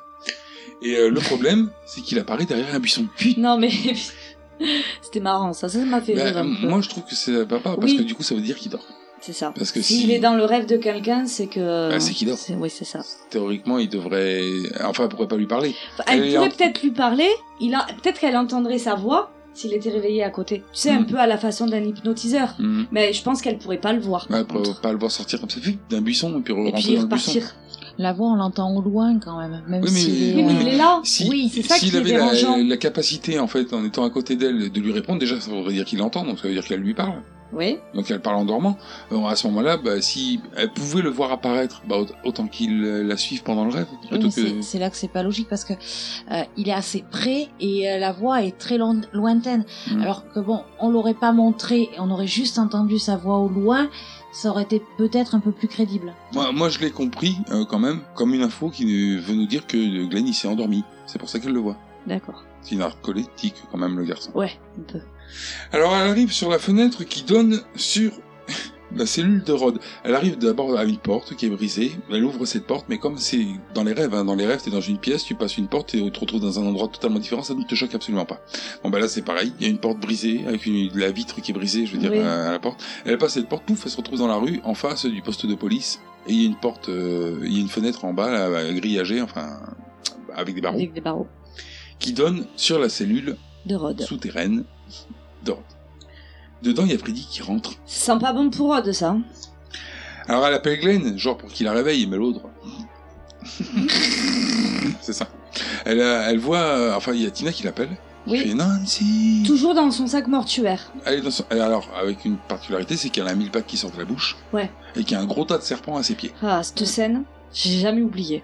Et euh, le problème, c'est qu'il apparaît derrière un buisson. <laughs> Non mais <laughs> c'était marrant, ça, ça m'a fait Bah, rire un peu. moi, je trouve que va pas, parce Oui. que du coup, ça veut dire qu'il dort. C'est ça. Parce que S'il si- est dans le rêve de quelqu'un, c'est que. Bah, c'est qu'il dort. Oui, c'est ça. Théoriquement, il devrait... Enfin, elle pourrait pas lui parler. Enfin, Elle pourrait en- peut-être lui parler. Il a peut-être qu'elle entendrait sa voix s'il était réveillé à côté. Tu sais, un Mm. peu à la façon d'un hypnotiseur. Mhm. Mais je pense qu'elle pourrait pas le voir. Ouais, elle pourrait pas le voir sortir comme ça, d'un buisson, et puis Et puis dans le buisson. repartir. La voix, on l'entend au loin quand même. Même Oui, mais- Oui, euh, il est là. Si, oui, c'est ça s'il qui est avait la, la capacité, en fait, en étant à côté d'elle, de lui répondre, déjà, ça voudrait dire qu'il entend, donc ça veut dire qu'elle lui parle. Oui. Donc elle parle en dormant. Alors, à ce moment-là, bah, si elle pouvait le voir apparaître, bah, aut- autant qu'il euh, la suive pendant le rêve. Oui, que... c'est- là que c'est pas logique parce que euh, il est assez près et euh, la voix est très loin- lointaine. Mm. Alors que bon, on l'aurait pas montré et on aurait juste entendu sa voix au loin, ça aurait été peut-être un peu plus crédible. Moi, moi, je l'ai compris, euh, quand même, comme une info qui euh, veut nous dire que Glenn, il s'est endormi. C'est pour ça qu'elle le voit. D'accord. C'est narcoleptique, quand même, le garçon. Ouais, un peu. Alors elle arrive sur la fenêtre qui donne sur <laughs> la cellule de Rod. Elle arrive d'abord à une porte qui est brisée. Elle ouvre cette porte, mais comme c'est dans les rêves, hein, dans les rêves, t'es dans une pièce, tu passes une porte et tu te retrouves dans un endroit totalement différent, ça ne te choque absolument pas. Bon bah là c'est pareil, il y a une porte brisée avec une, la vitre qui est brisée, je veux dire Oui. à, à la porte. Elle passe cette porte, pouf, elle se retrouve dans la rue en face du poste de police et il y a une porte, euh, il y a une fenêtre en bas, là, grillagée, enfin avec des barreaux, Avec des barreaux. qui donne sur la cellule De Rod. souterraine Rod. Dedans, il y a Freddy qui rentre. Ça sent pas bon pour Rod, ça. hein. Alors elle appelle Glenn, genre pour qu'il la réveille, mais l'autre. <laughs> c'est ça. Elle, euh, elle voit, euh, enfin il y a Tina qui l'appelle. Oui. Fait Nancy. Toujours dans son sac mortuaire. Elle est dans son- elle- Alors avec une particularité, c'est qu'elle a un mille pattes qui sort de la bouche Ouais. et qu'il y a un gros tas de serpents à ses pieds. Ah, cette scène, j'ai jamais oublié.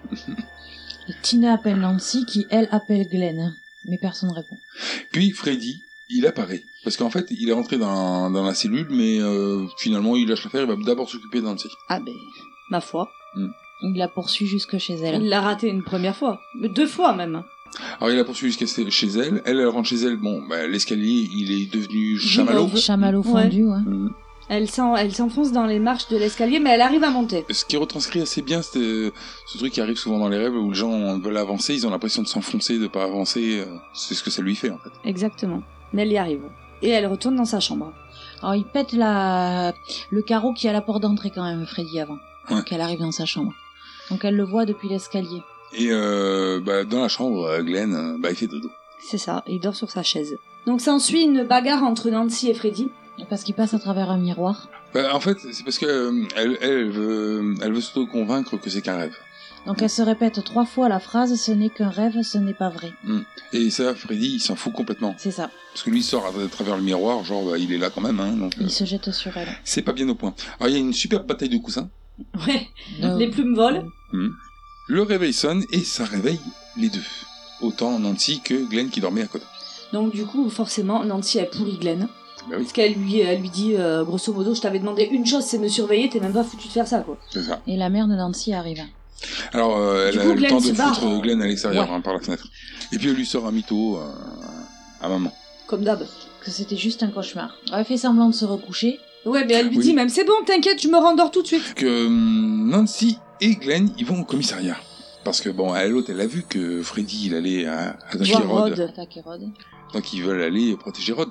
<laughs> Tina appelle Nancy qui elle appelle Glenn, mais personne répond. Puis Freddy, il apparaît parce qu'en fait il est rentré dans, dans la cellule, mais euh, finalement il lâche l'affaire. Il va d'abord s'occuper de Nancy. Ah ben, ma foi. Il la poursuit jusque chez elle. Il l'a raté une première fois. Deux fois même. Alors il la poursuit jusqu'à chez elle. Elle, elle rentre chez elle. Bon, bah, l'escalier, il est devenu chamallow. Chamallow fondu, ouais. Mm. Elle s'en- elle s'enfonce dans les marches de l'escalier, mais elle arrive à monter. Ce qui retranscrit assez bien, c'est euh, ce truc qui arrive souvent dans les rêves où les gens veulent avancer, ils ont l'impression de s'enfoncer, de pas avancer. euh, C'est ce que ça lui fait en fait. Exactement. Mais elle y arrive. Et elle retourne dans sa chambre. Alors il pète la... le carreau qui est à la porte d'entrée quand même, Freddy, avant Ouais. qu'elle arrive dans sa chambre. Donc elle le voit depuis l'escalier. Et euh, bah, dans la chambre, euh, Glenn, euh, bah, il fait dodo. C'est ça, il dort sur sa chaise. Donc s'ensuit une bagarre entre Nancy et Freddy. Parce qu'il passe à travers un miroir. Bah, en fait, c'est parce que euh, elle, elle, elle veut, elle veut se convaincre que c'est qu'un rêve. Donc elle se répète trois fois la phrase ce n'est qu'un rêve, ce n'est pas vrai. Mm. Et ça, Freddy, il s'en fout complètement. C'est ça. Parce que lui, il sort à, à travers le miroir, genre, bah, il est là quand même. Hein, donc, euh, Il se jette sur elle. c'est pas bien au point. Alors, il y a une super bataille de coussins. Ouais. Euh, Les plumes volent. Mm. Le réveil sonne et ça réveille les deux. Autant Nancy que Glenn qui dormait à côté. Donc du coup, forcément, Nancy elle pourrit Glenn. Bah oui, Parce qu'elle lui, elle lui dit, euh, grosso modo, je t'avais demandé une chose, c'est me surveiller, t'es même pas foutu de faire ça, quoi. c'est ça. Et la mère de Nancy arrive. Alors, euh, elle coup, a le Glenn temps de se barre. foutre Glenn à l'extérieur Ouais. hein, par la fenêtre. Et puis elle lui sort un mytho euh, à maman. Comme d'hab. Que c'était juste un cauchemar. Elle fait semblant de se recoucher. Ouais, mais elle lui Oui. dit même, c'est bon, t'inquiète, je me rendors tout de suite. Que hum, Nancy et Glenn, ils vont au commissariat. Parce que bon, elle, l'autre, elle a vu que Freddy, il allait à, attaquer Voir Rod. Rod. Attaquer Rod. Donc ils veulent aller protéger Rod.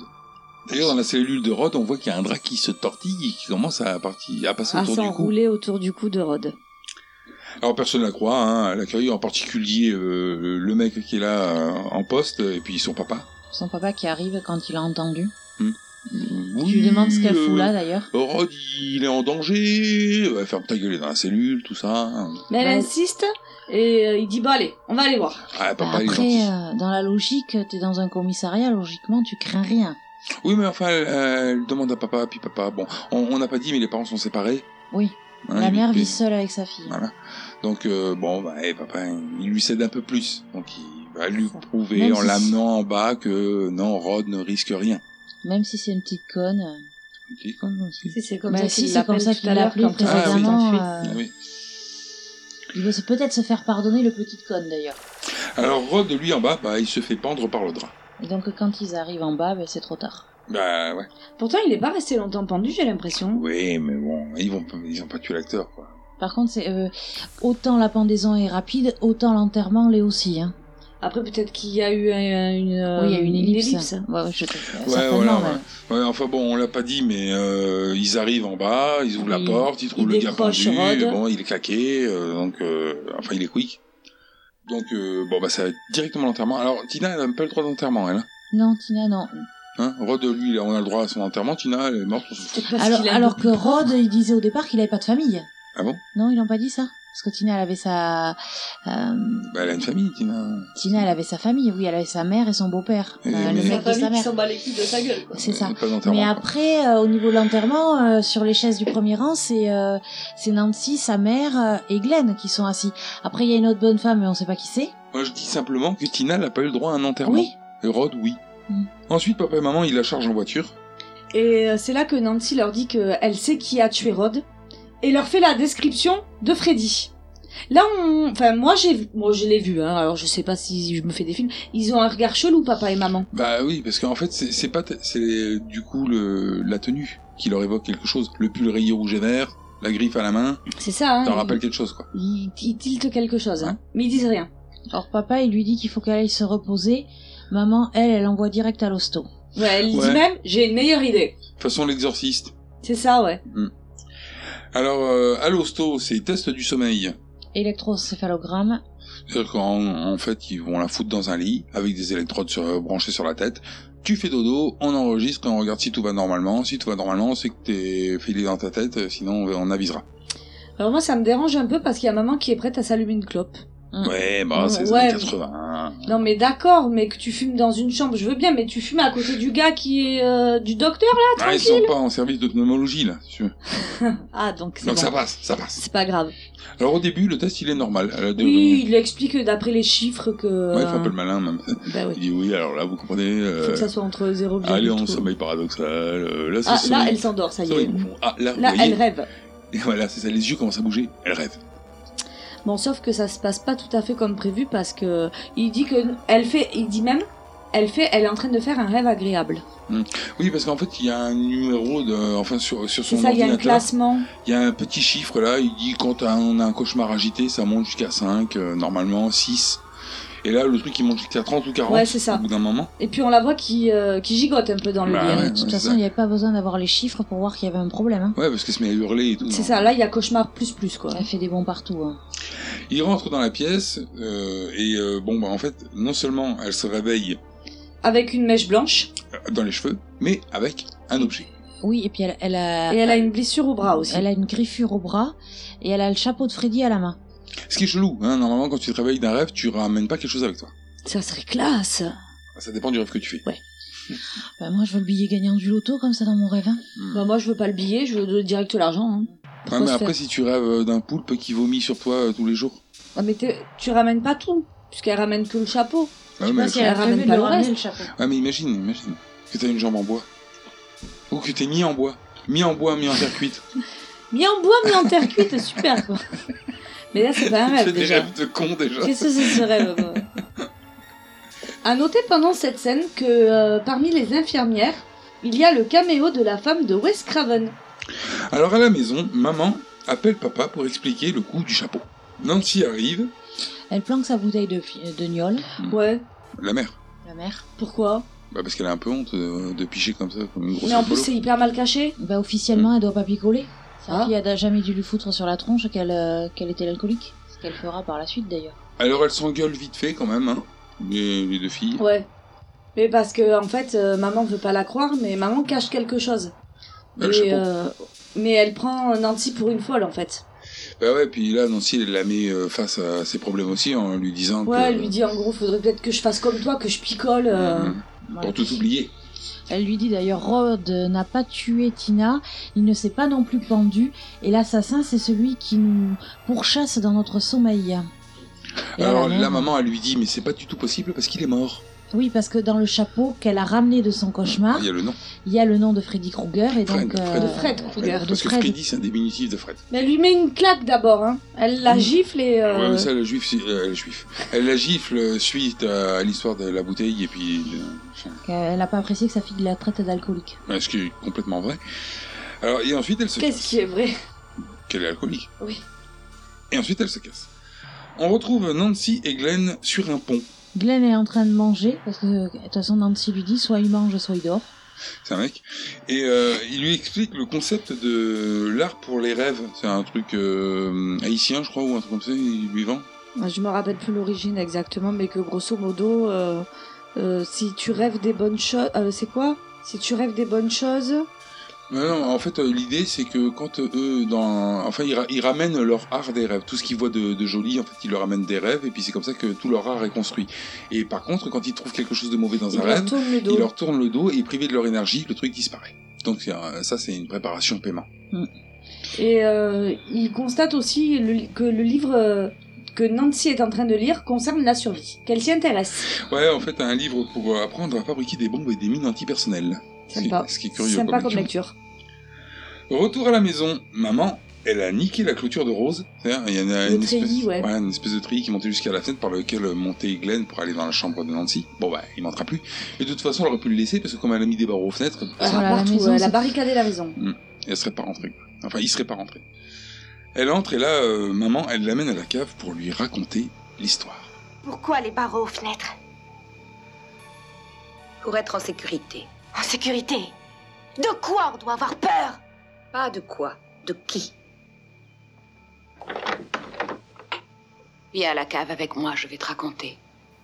D'ailleurs, dans la cellule de Rod, on voit qu'il y a un drap qui se tortille et qui commence à, partir, à passer À autour du cou. s'enrouler autour du cou de Rod. Alors personne ne la croit, hein. elle accueille en particulier euh, le mec qui est là euh, en poste et puis son papa. Son papa qui arrive quand il a entendu. Oui, Tu lui demandes ce qu'elle euh, fout là d'ailleurs? Rod, il est en danger, ouais, ferme ta gueule, dans la cellule, tout ça. Mais elle Ouais. insiste, et euh, il dit, bon allez, on va aller voir. Ah, papa, Bah, il est gentil. après, euh, dans la logique, t'es dans un commissariat, logiquement, tu crains rien. Oui, mais enfin, elle, elle demande à papa, puis papa, bon, on n'a pas dit, mais les parents sont séparés. Oui. Hein, la mère vit seule avec sa fille. Voilà. Donc, euh, bon, bah, eh, papa, il lui cède un peu plus. Donc, il va lui prouver Même en si- l'amenant en bas que non, Rod ne risque rien. Même si c'est une petite conne. Si, c'est comme Bah, ça si, qu'il c'est comme l'appelle ça qu'il l'a appelé quand Ah, oui. précédemment. s'enfuit. euh, Ah oui. Il veut se- peut-être se faire pardonner le petit conne d'ailleurs. Alors, Rod, lui, en bas, bah, il se fait pendre par le drap. Et donc quand ils arrivent en bas, ben, c'est trop tard. Bah, ouais. Pourtant, il est pas resté longtemps pendu, j'ai l'impression. Oui, mais bon, ils vont, ils ont pas tué l'acteur, quoi. Par contre, c'est euh, autant la pendaison est rapide, autant l'enterrement l'est aussi. Hein. Après, peut-être qu'il y a eu un- une, euh, oui, il y a une ellipse. ellipse. Ouais, je. Ouais, voilà, même. ouais. Ouais, enfin bon, on l'a pas dit, mais euh, ils arrivent en bas, ils ouvrent Oui. la porte, ils trouvent le gars pendu, bon, il est claqué, euh, donc, euh, enfin, il est quick. Donc, euh, bon, bah, ça va être directement l'enterrement. Alors, Tina, elle a même pas le droit d'enterrement, elle. hein. Non, Tina, non. Hein Rod, lui, on a le droit à son enterrement, Tina, elle est morte, on fout. Alors, alors que Rod. Rod, il disait au départ qu'il avait pas de famille. Ah bon? Non, ils n'ont pas dit ça. Parce que Tina, elle avait sa... euh, Bah, elle a une famille, Tina. Tina, elle avait sa famille, oui, elle avait sa mère et son beau-père. Mais- le Sa mec de sa mère. s'en bat les couilles de sa gueule. C'est ça. Mais quoi. après, euh, au niveau de l'enterrement, euh, sur les chaises du premier rang, c'est euh, c'est Nancy, sa mère euh, et Glenn qui sont assis. Après, il y a une autre bonne femme, mais on sait pas qui c'est. Moi, je dis simplement que Tina n'a pas eu le droit à un enterrement. Oui. Et Rod, oui. Mm. Ensuite, papa et maman, ils la chargent en voiture. Et euh, c'est là que Nancy leur dit qu'elle sait qui a tué Rod et leur fait la description de Freddy. Là, on... enfin, moi, j'ai, moi, je l'ai vu. Hein, alors, je sais pas si je me fais des films. Ils ont un regard chelou, papa et maman. Bah oui, parce qu'en fait, c'est c'est pas, t- c'est du coup le, la tenue qui leur évoque quelque chose. Le pull rayé rouge et vert, la griffe à la main, C'est ça. Hein, ça ils- rappelle quelque chose, quoi. Ils, ils tiltent quelque chose, hein. mais ils disent rien. Alors papa, il lui dit qu'il faut qu'elle aille se reposer. Maman, elle, elle envoie direct à l'hosto. Ouais, elle Ouais. dit même, j'ai une meilleure idée. De toute façon, l'exorciste. C'est ça, ouais. Alors, euh, à l'hosto, c'est test du sommeil. Électrocéphalogramme. C'est-à-dire qu'en en fait, ils vont la foutre dans un lit avec des électrodes sur- branchées sur la tête. Tu fais dodo, on enregistre et on regarde si tout va normalement. Si tout va normalement, c'est que t'es filé dans ta tête, euh, sinon on avisera. Alors moi, ça me dérange un peu parce qu'il y a maman qui est prête à s'allumer une clope. Ouais, bah c'est les Ouais. années 80. Non, mais d'accord, mais que tu fumes dans une chambre, je veux bien, mais tu fumes à côté du gars qui est euh, du docteur là, Ah, ils sont pas en service de pneumologie là. si tu veux. <laughs> Ah, donc c'est Donc bon. ça passe, ça passe. C'est pas grave. Alors au début, le test il est normal. Oui, il explique d'après les chiffres que. Ouais, il fait un euh, peu le malin même. <laughs> Bah oui. Il dit oui, alors là vous comprenez. euh, Faut que ça soit entre 0 Allez en sommeil paradoxal. euh, là, c'est Ah, là, sommeil- elle s'endort, ça y est. profond. Ah, là, vous Là, voyez elle rêve. Et <laughs> voilà, c'est ça, les yeux commencent à bouger. Elle rêve. Bon, sauf que ça se passe pas tout à fait comme prévu parce que il dit que elle fait, il dit même, elle fait, elle est en train de faire un rêve agréable. Hmm. Oui, parce qu'en fait, il y a un numéro, de, enfin sur, sur son ça, il y a un classement. Il y a un petit chiffre là, il dit quand on a un cauchemar agité, ça monte jusqu'à 5, euh, normalement 6. Et là, le truc, il monte jusqu'à 30 ou 40 Ouais, c'est ça. au bout d'un moment. Et puis on la voit qui, euh, qui gigote un peu dans le Bah lit. ouais, De toute ouais, façon, il n'y avait pas besoin d'avoir les chiffres pour voir qu'il y avait un problème. hein. Ouais, parce qu'elle se met à hurler et tout. C'est ça, là il y a cauchemar plus plus quoi. Elle fait des bons partout. hein. Il rentre dans la pièce euh, et euh, bon, bah en fait, non seulement elle se réveille Avec une mèche blanche dans les cheveux, mais avec un objet. Oui, et puis elle, elle a. et elle a une blessure au bras aussi. Elle a une griffure au bras et elle a le chapeau de Freddy à la main. Ce qui est chelou, hein, normalement quand tu te réveilles d'un rêve, tu ramènes pas quelque chose avec toi. Ça serait classe. Ça dépend du rêve que tu fais. Ouais. <laughs> Bah, moi, je veux le billet gagnant du loto comme ça dans mon rêve. hein. Bah moi je veux pas le billet, je veux direct l'argent. Hein. Ouais, mais après, faire si tu rêves euh, d'un poulpe qui vomit sur toi euh, tous les jours. Ah, mais tu ramènes pas tout, puisqu'elle ramène que le chapeau. Ouais, sais mais pas le si chapeau- elle ramène pas le reste. Ouais, mais imagine, imagine que t'as une jambe en bois. Ou que t'es mis en bois. Mis en bois, mis en terre cuite. <laughs> Mis en bois, mis en terre cuite, super quoi. Mais là c'est pas un <laughs> rêve des déjà. rêves de con déjà. Qu'est-ce que c'est ce rêve <laughs> À noter pendant cette scène que euh, parmi les infirmières, il y a le caméo de la femme de Wes Craven. Alors à la maison, maman appelle papa pour expliquer le coup du chapeau. Nancy arrive, Elle planque sa bouteille de, de gnôle, Ouais. la mère. la mère. Pourquoi? Bah parce qu'elle a un peu honte de, de picher comme ça, comme une grosse Mais en plus c'est hyper mal caché. Bah, officiellement, elle doit pas picoler. Sa Ah. fille a jamais dû lui foutre sur la tronche qu'elle euh, qu'elle était l'alcoolique. Ce qu'elle fera par la suite d'ailleurs. Alors elle s'engueule vite fait quand même, hein, les, les deux filles. Ouais. Mais parce que en fait, euh, maman veut pas la croire, mais maman cache quelque chose. Bah, Et, euh, mais elle prend Nancy pour une folle en fait. Bah ouais, puis là Nancy elle la met face à ses problèmes aussi en lui disant Ouais, que... elle lui dit en gros, faudrait peut-être que je fasse comme toi, que je picole. euh. Mhm. Pour tout oublier. Elle lui dit d'ailleurs Rod n'a pas tué Tina, il ne s'est pas non plus pendu, et l'assassin c'est celui qui nous pourchasse dans notre sommeil. Et Alors la maman elle lui dit mais c'est pas du tout possible parce qu'il est mort. Oui, parce que dans le chapeau qu'elle a ramené de son cauchemar, Il y a le nom. il y a le nom de Freddy Krueger et Fred, donc Fred. euh, De Fred Krueger. de Parce que Fred. Freddy c'est un diminutif de Fred. Mais elle lui met une claque d'abord, hein. Elle la gifle et. euh, Ouais, mais ça, le juif, c'est- euh, le juif. Elle la gifle suite à l'histoire de la bouteille et puis. euh, Elle n'a pas apprécié que sa fille la traite d'alcoolique. ce qui est complètement vrai. Alors, et ensuite, elle se Qu'est-ce casse. qui est vrai? Qu'elle est alcoolique. Oui. Et ensuite, elle se casse. On retrouve Nancy et Glenn sur un pont. Glenn est en train de manger, parce que de toute façon Nancy lui dit soit il mange, soit il dort. C'est un mec. Et euh, il lui explique le concept de l'art pour les rêves. C'est un truc euh, haïtien, je crois, ou un truc comme ça. Il lui vend. Je me rappelle plus l'origine exactement, mais que grosso modo, euh, euh, si tu rêves des bonnes choses. euh, c'est quoi? Si tu rêves des bonnes choses. Non, non, en fait, euh, l'idée, c'est que quand euh, eux, dans, enfin, ils, ra- ils ramènent leur art des rêves. Tout ce qu'ils voient de, de joli, en fait, ils leur ramènent des rêves, et puis c'est comme ça que tout leur art est construit. Et par contre, quand ils trouvent quelque chose de mauvais dans Ils un rêve, ils leur tournent le dos, et privés de leur énergie, le truc disparaît. Donc ça, c'est une préparation paiement. Et euh, il constate aussi le- que le livre euh, que Nancy est en train de lire concerne la survie, qu'elle s'y intéresse. Ouais, en fait, un livre pour apprendre à fabriquer des bombes et des mines antipersonnelles. Ce qui, Sympa. ce qui est curieux. Sympa comme comme lecture. lecture. Retour à la maison, maman, elle a niqué la clôture de Rose. Il y en a une espèce, treillis, ouais. une espèce de treillis qui montait jusqu'à la fenêtre par lequel montait Glenn pour aller dans la chambre de Nancy. Bon bah, il montera plus. Et de toute façon, elle aurait pu le laisser parce que comme elle a mis des barreaux aux fenêtres, Elle, Voilà, la maison, elle a c'est- barricadé la maison. elle serait pas rentrée. Enfin, il serait pas rentré. Elle entre et là, euh, maman, elle l'amène à la cave pour lui raconter l'histoire. Pourquoi les barreaux aux fenêtres? Pour être en sécurité. En sécurité De quoi on doit avoir peur? Pas de quoi, de qui? Viens à la cave avec moi, je vais te raconter.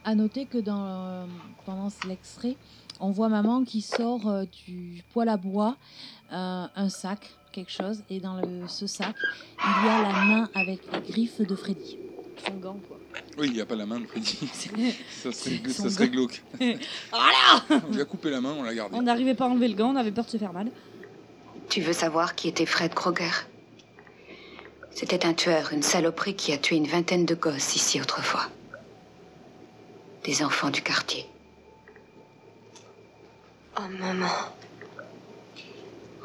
À noter que dans, euh, pendant l'extrait, on voit maman qui sort euh, du poêle à bois euh, un sac, quelque chose, et dans le- ce sac, il y a la main avec les griffes de Freddy. Son gant, quoi. Oui, il n'y a pas la main de Freddy. <laughs> ça serait, ça glauque. <laughs> Voilà On lui a coupé la main, on l'a gardée. On n'arrivait pas à enlever le gant, on avait peur de se faire mal. Tu veux savoir qui était Fred Kroger C'était un tueur, une saloperie qui a tué une vingtaine de gosses ici autrefois. Des enfants du quartier. Oh maman.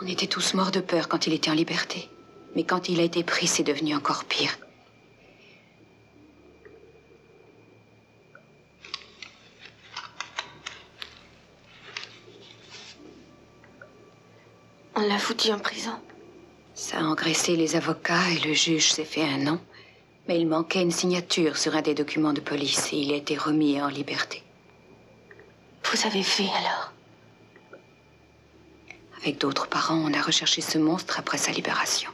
On était tous morts de peur quand il était en liberté. Mais quand il a été pris, c'est devenu encore pire. L'a foutu en prison. Ça a engraissé les avocats et le juge s'est fait un nom. Mais il manquait une signature sur un des documents de police et il a été remis en liberté. Vous avez fait alors? Avec d'autres parents, on a recherché ce monstre après sa libération.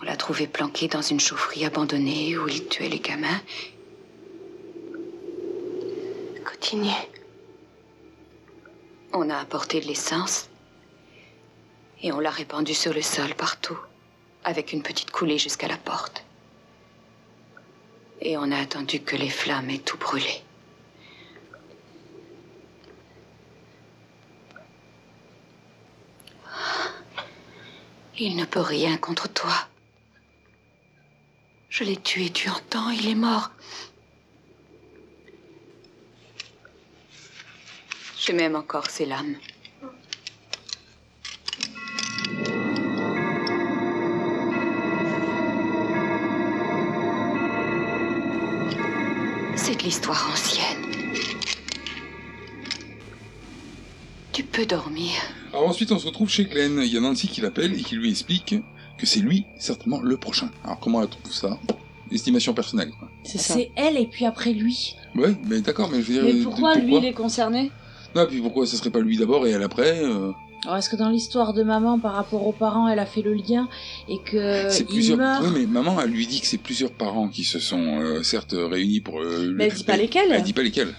On l'a trouvé planqué dans une chaufferie abandonnée où il tuait les gamins. Continuez. On a apporté de l'essence et on l'a répandu sur le sol partout, avec une petite coulée jusqu'à la porte. Et on a attendu que les flammes aient tout brûlé. Il ne peut rien contre toi. Je l'ai tué, tu entends, il est mort. Je m'aime encore ses lames. L'histoire ancienne. Tu peux dormir. Alors ensuite, on se retrouve chez Glenn. Il y a Nancy qui l'appelle et qui lui explique que c'est lui, certainement, le prochain. Alors comment elle trouve ça? Estimation personnelle. quoi. C'est ça. C'est elle et puis après lui. Ouais, mais d'accord, mais je veux dire... Mais pourquoi lui il est concerné? Non, puis pourquoi ça serait pas lui d'abord et elle après euh, Alors est-ce que dans l'histoire de maman par rapport aux parents, elle a fait le lien et que C'est plusieurs. meurt Oui, mais maman, elle lui dit que c'est plusieurs parents qui se sont euh, certes réunis pour. euh, Mais elle dit pas lesquels. Elle dit pas lesquels.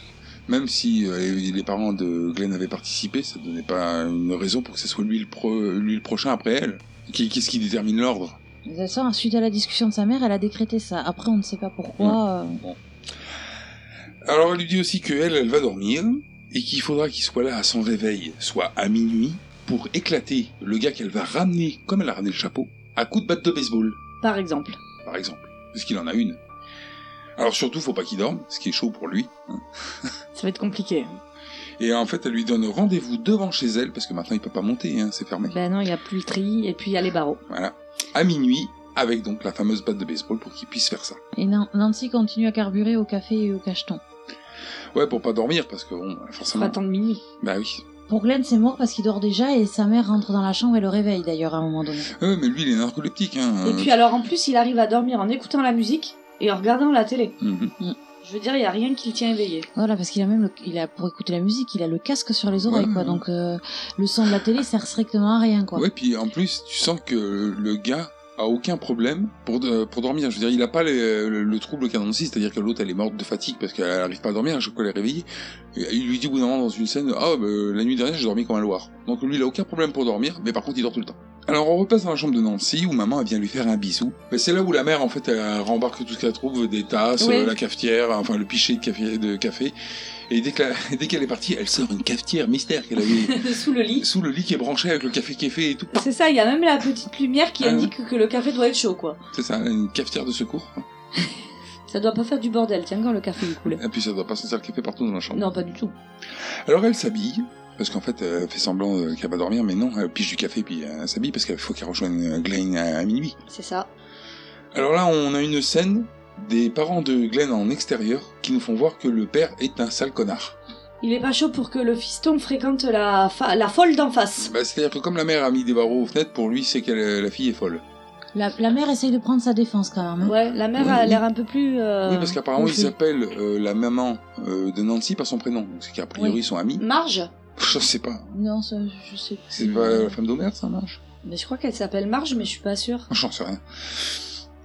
Même si euh, les parents de Glenn avaient participé, ça donnait pas une raison pour que ce soit lui le, pro- lui le prochain après elle. Qu'est-ce qui détermine l'ordre? Toute façon, suite à la discussion de sa mère, elle a décrété ça. Après, on ne sait pas pourquoi. euh, Alors elle lui dit aussi que elle, elle va dormir et qu'il faudra qu'il soit là à son réveil, soit à minuit, pour éclater le gars qu'elle va ramener, comme elle a ramené le chapeau, à coups de batte de baseball, Par exemple. par exemple, parce qu'il en a une. Alors surtout, faut pas qu'il dorme, ce qui est chaud pour lui. hein. <laughs> Ça va être compliqué. Et en fait, elle lui donne rendez-vous devant chez elle, parce que maintenant il peut pas monter, hein, c'est fermé. Ben non, il n'y a plus le tri et puis il y a les barreaux. Voilà. À minuit, avec donc la fameuse batte de baseball pour qu'il puisse faire ça. Et Nan- Nancy continue à carburer au café et au cacheton. Ouais, pour pas dormir, parce que bon, forcément. Pas attendre minuit. Bah oui. Pour Glenn, c'est mort parce qu'il dort déjà et sa mère rentre dans la chambre et le réveille d'ailleurs à un moment donné. Ouais, mais lui, il est narcoleptique, hein. Et puis alors en plus, il arrive à dormir en écoutant la musique et en regardant la télé. Mhm. Je veux dire, il n'y a rien qui le tient éveillé. Voilà, parce qu'il a même, le- il a pour écouter la musique, il a le casque sur les oreilles, Ouais. quoi. Donc euh, le son de la télé sert strictement à rien, quoi. Ouais, puis en plus, tu sens que le gars a aucun problème pour, de- pour dormir. Je veux dire, il a pas les- le, le trouble qu'a Nancy, c'est-à-dire que l'autre, elle est morte de fatigue parce qu'elle arrive pas à dormir, à chaque fois elle est réveillée. Il lui dit au bout d'un moment dans une scène, ah, bah, la nuit dernière, j'ai dormi comme un loir. Donc lui, il a aucun problème pour dormir, mais par contre, il dort tout le temps. Alors on repasse dans la chambre de Nancy où maman elle vient lui faire un bisou. Mais c'est là où la mère en fait elle rembarque tout ce qu'elle trouve, des tasses, Oui. euh, la cafetière, enfin le pichet de café. De café. Et dès <laughs> qu'elle est partie, elle sort une cafetière mystère qu'elle avait <laughs> Sous le lit. sous le lit qui est branché avec le café qui est fait et tout. C'est ça, il y a même la petite lumière qui Ah indique que le café doit être chaud, quoi. C'est ça, une cafetière de secours. <laughs> Ça doit pas faire du bordel, tiens, quand le café est coulé. Et puis ça doit pas sentir le café partout dans la chambre. Non, pas du tout. Alors elle s'habille, parce qu'en fait elle fait semblant euh, qu'elle va dormir, mais non, elle pige du café puis euh, elle s'habille parce qu'il faut qu'elle rejoigne Glenn à, à minuit. C'est ça. Alors là on a une scène des parents de Glenn en extérieur qui nous font voir que le père est un sale connard. Il est pas chaud pour que le fiston fréquente la, fa- la folle d'en face. Bah, C'est-à-dire que comme la mère a mis des barreaux aux fenêtres, pour lui c'est que la fille est folle. La, la mère essaye de prendre sa défense quand même. hein. Ouais, la mère Oui, a oui. l'air un peu plus. euh, Oui parce qu'apparemment ils euh, la maman euh, de Nancy par son prénom, donc c'est qu'a priori Oui. ils sont amis. Marge Je sais pas. Non, ça, je sais C'est plus. pas la femme d'Omer ça marche Mais je crois qu'elle s'appelle Marge, mais je suis pas sûre. J'en sais rien.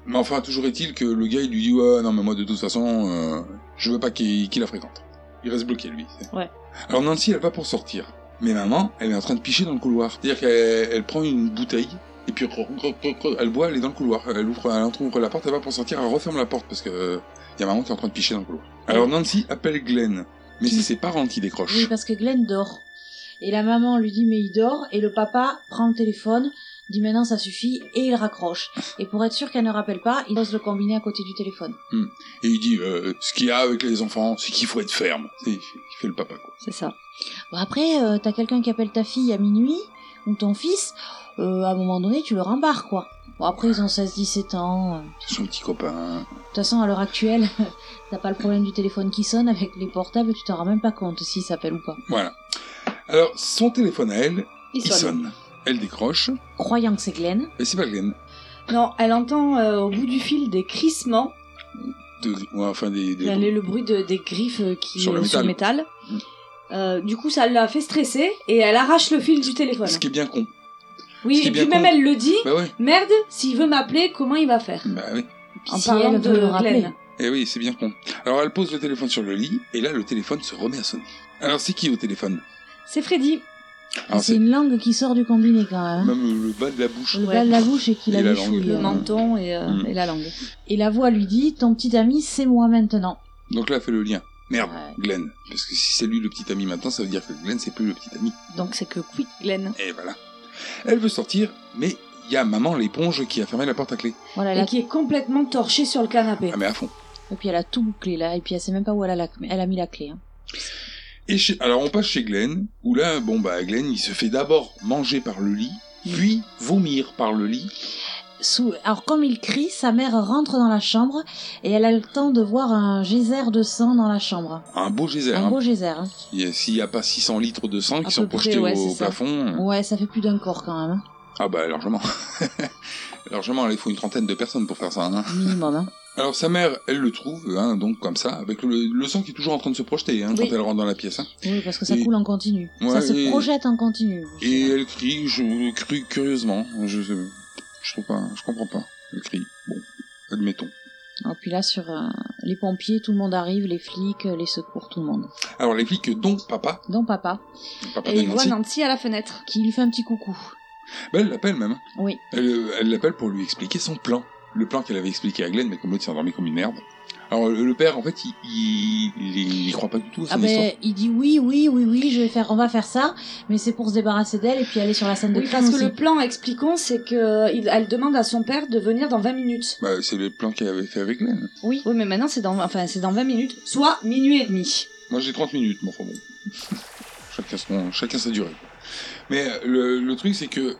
Mais enfin, toujours est-il que le gars, il lui dit Ouais, non, mais moi, de toute façon, euh, je veux pas qu'il la fréquente. Il reste bloqué, lui. Ouais. Alors, Nancy, elle va pour sortir. Mais maman, elle est en train de picher dans le couloir. C'est-à-dire qu'elle elle prend une bouteille, et puis elle boit, elle est dans le couloir. Elle ouvre, elle ouvre la porte, elle va pour sortir, elle referme la porte parce que euh, y a maman qui est en train de picher dans le couloir. Alors, Nancy appelle Glenn. Mais c'est ses parents qui décrochent. Oui, parce que Glenn dort. Et la maman lui dit mais il dort et le papa prend le téléphone, dit maintenant ça suffit et il raccroche. Et pour être sûr qu'elle ne rappelle pas, il ose le combiner à côté du téléphone. Hmm. Et il dit euh, Ce qu'il y a avec les enfants, c'est qu'il faut être ferme. Il fait, il fait le papa, quoi. C'est ça. Bon après, euh, t'as quelqu'un qui appelle ta fille à minuit ou ton fils, euh, à un moment donné tu le rembarres quoi. Bon après ils ont 16-17 ans. euh. C'est son petit copain. De toute façon à l'heure actuelle, <laughs> t'as pas le problème du téléphone qui sonne avec les portables, tu t'en rends même pas compte s'il s'appelle ou pas. Voilà. Alors, son téléphone à elle, Il Il sonne. sonne. Elle décroche. Croyant que c'est Glenn. Et c'est pas Glenn. Non, elle entend euh, au bout du fil des crissements. De, ouais, enfin, des, des- Elle est le bruit de- des griffes euh, qui Sur le métal. métal. Mm. Euh, du coup, ça l'a fait stresser et elle arrache le fil du téléphone. Ce qui est bien con. Oui, et puis même elle le dit. Bah ouais. Merde, s'il veut m'appeler, comment il va faire? Bah oui. En si parlant de veut le rappeler. Glenn. Eh oui, c'est bien con. Alors elle pose le téléphone sur le lit, et là le téléphone se remet à sonner. Alors c'est qui au téléphone? C'est Freddy. Alors C'est une langue qui sort du combiné quand même. même le bas de la bouche. Le bas de la bouche et qu'il a la langue. Le menton et, euh, Mm. et la langue. Et la voix lui dit Ton petit ami, c'est moi maintenant. Donc là elle fait le lien. Merde, Ouais. Glenn. Parce que si c'est lui le petit ami maintenant, ça veut dire que Glenn c'est plus le petit ami. Donc c'est que Quick Glenn. Et voilà. Elle veut sortir, mais il y a maman l'éponge qui a fermé la porte à clé. Voilà, elle Et qui est complètement torché sur le canapé. Ah mais à fond. Et puis elle a tout bouclé là, et puis elle sait même pas où elle a, la... elle a mis la clé. hein. Et chez- alors on passe chez Glenn, où là, bon bah Glenn il se fait d'abord manger par le lit, puis vomir par le lit. Sous... Alors comme il crie, sa mère rentre dans la chambre et elle a le temps de voir un geyser de sang dans la chambre. Un beau geyser. Un hein. beau geyser. hein. S'il n'y a pas 600 litres de sang À qui sont près, projetés ouais, au ça. plafond. Ouais, ça fait plus d'un corps quand même. hein. Ah bah largement. <laughs> largement, il faut une trentaine de personnes pour faire ça. hein. Minimum. Hein. Alors sa mère, elle le trouve, hein, donc comme ça, avec le, le sang qui est toujours en train de se projeter hein, Oui. quand elle rentre dans la pièce. hein. Oui, parce que ça Et- coule en continu. Ouais, ça se et- projette en continu. Et elle crie, je crie curieusement. Je, je trouve pas, je comprends pas. Elle crie. Bon, admettons. Et puis là, sur euh, les pompiers, tout le monde arrive, les flics, les secours, tout le monde. Alors les flics, dont papa, Dont papa, papa Et il voit Nancy, à la fenêtre. qui lui fait un petit coucou. bah, elle l'appelle même. Oui. Elle euh, elle l'appelle pour lui expliquer son plan. Le plan qu'elle avait expliqué à Glenn, mais comme l'autre s'est endormi comme une merde. Alors le, père, en fait, il, il, il, il croit pas du tout à son Ah ben, histoire. il dit oui, oui, oui, oui, je vais faire, on va faire ça, mais c'est pour se débarrasser d'elle et puis aller sur la scène de Oui, crime parce que le plan, expliquons, c'est que elle demande à son père de venir dans 20 minutes. Bah, c'est le plan qu'il avait fait avec Glenn. Oui. Oui, mais maintenant c'est dans, enfin, c'est dans 20 minutes, soit minuit et demi. Moi j'ai 30 minutes, mais enfin bon. <laughs> chacun, son, chacun sa durée. quoi. Mais euh, le, le truc c'est que,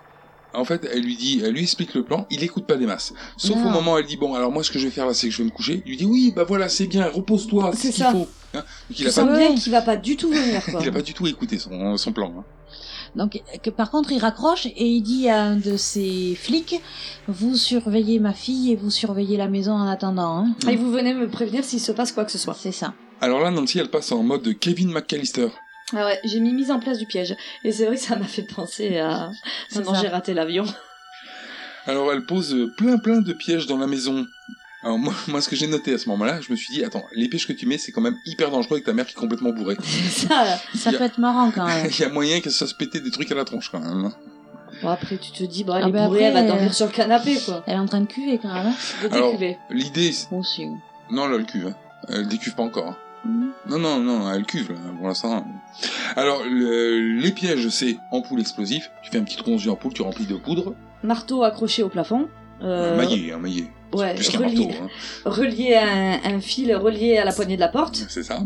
en fait, elle lui dit, elle lui explique le plan, il écoute pas des masses. Sauf Non. au moment où elle dit, bon, alors moi ce que je vais faire là, c'est que je vais me coucher. Il lui dit, oui, bah voilà, c'est bien, repose-toi, c'est C'est ce qu'il ça. faut. Hein Donc il a, pas, bien qu'il va pas du tout venir, <laughs> quoi. il a pas du tout écouté son, son plan. hein. Donc, que, par contre, il raccroche et il dit à un de ses flics, vous surveillez ma fille et vous surveillez la maison en attendant. Hein. Et vous venez me prévenir s'il se passe quoi que ce soit. C'est ça. Alors là, Nancy, elle passe en mode Kevin McAllister. Ah ouais, j'ai mis mise en place du piège. Et c'est vrai que ça m'a fait penser à <laughs> ça. j'ai raté l'avion. <laughs> Alors elle pose euh, plein plein de pièges dans la maison. Alors moi, <laughs> moi ce que j'ai noté à ce moment-là, je me suis dit, attends, les pièges que tu mets, c'est quand même hyper dangereux avec ta mère qui est complètement bourrée. ça, Ça Il y a- peut être marrant quand même. Il y a moyen qu'elle se fasse péter des trucs à la tronche quand même. hein. Bon, après, tu te dis, bon, elle Ah est bah bourrée, après, elle va dormir euh, sur le canapé, quoi. Elle est en train de cuver quand même. hein. De Alors, l'idée, c'est- Aussi. non là elle cuve, hein. elle décuve pas encore. hein. Mhm. Non non non, elle cuve là, pour l'instant. Alors le- les pièges, c'est ampoule explosif. Tu fais un petit tronçon d'ampoule, tu remplis de poudre, Marteau accroché au plafond. Euh, maillé, hein, maillé. Ouais, Plus qu'un relié, marteau. Hein. relié à un, un fil relié à la poignée de la porte. C'est ça.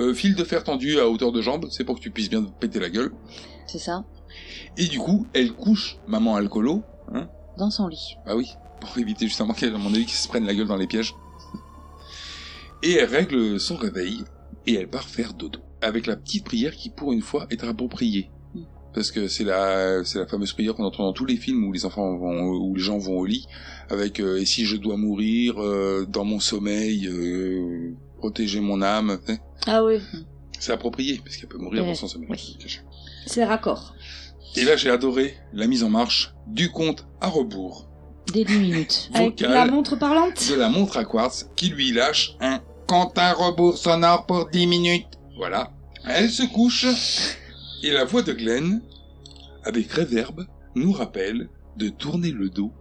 Euh, fil de fer tendu à hauteur de jambe, c'est pour que tu puisses bien te péter la gueule. C'est ça. Et du coup, elle couche maman alcoolo, hein, Dans son lit. Bah oui, pour éviter justement qu'elle, à mon avis, qu'ils se prenne la gueule dans les pièges. Et elle règle son réveil, et elle part faire dodo. Avec la petite prière qui, pour une fois, est appropriée. Parce que c'est la, c'est la fameuse prière qu'on entend dans tous les films où les enfants vont, où les gens vont au lit, avec euh, et si je dois mourir euh, dans mon sommeil, euh, protéger mon âme. hein. Ah oui, C'est approprié parce qu'elle peut mourir Ouais, dans son sommeil. c'est raccord. Et là, j'ai adoré la mise en marche du compte à rebours. Dès 10 minutes. Avec la montre parlante de la montre à quartz qui lui lâche un compte à rebours sonore pour 10 minutes. Voilà. Elle se couche et la voix de Glenn, avec réverbe, nous rappelle de tourner le dos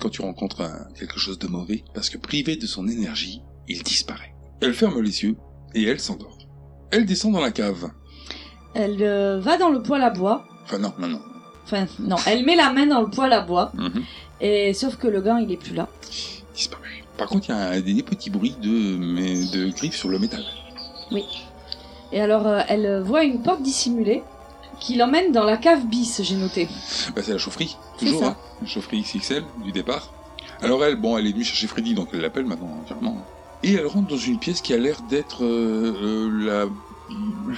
quand tu rencontres un- quelque chose de mauvais parce que privé de son énergie, il disparaît. Elle ferme les yeux et elle s'endort. Elle descend dans la cave. Elle euh, va dans le poêle à bois. Enfin non, non, non. Enfin, non, elle met la main dans le poêle à bois. Mhm. Et sauf que le gant, il est plus là. Par contre, il y a des, petits bruits de, mais de griffes sur le métal. Oui. Et alors, euh, elle voit une porte dissimulée qui l'emmène dans la cave bis, j'ai noté. Bah, c'est la chaufferie, toujours, hein. La chaufferie XXL du départ. Alors elle, bon, elle est venue chercher Freddy, donc elle l'appelle maintenant, entièrement. Et elle rentre dans une pièce qui a l'air d'être euh, euh,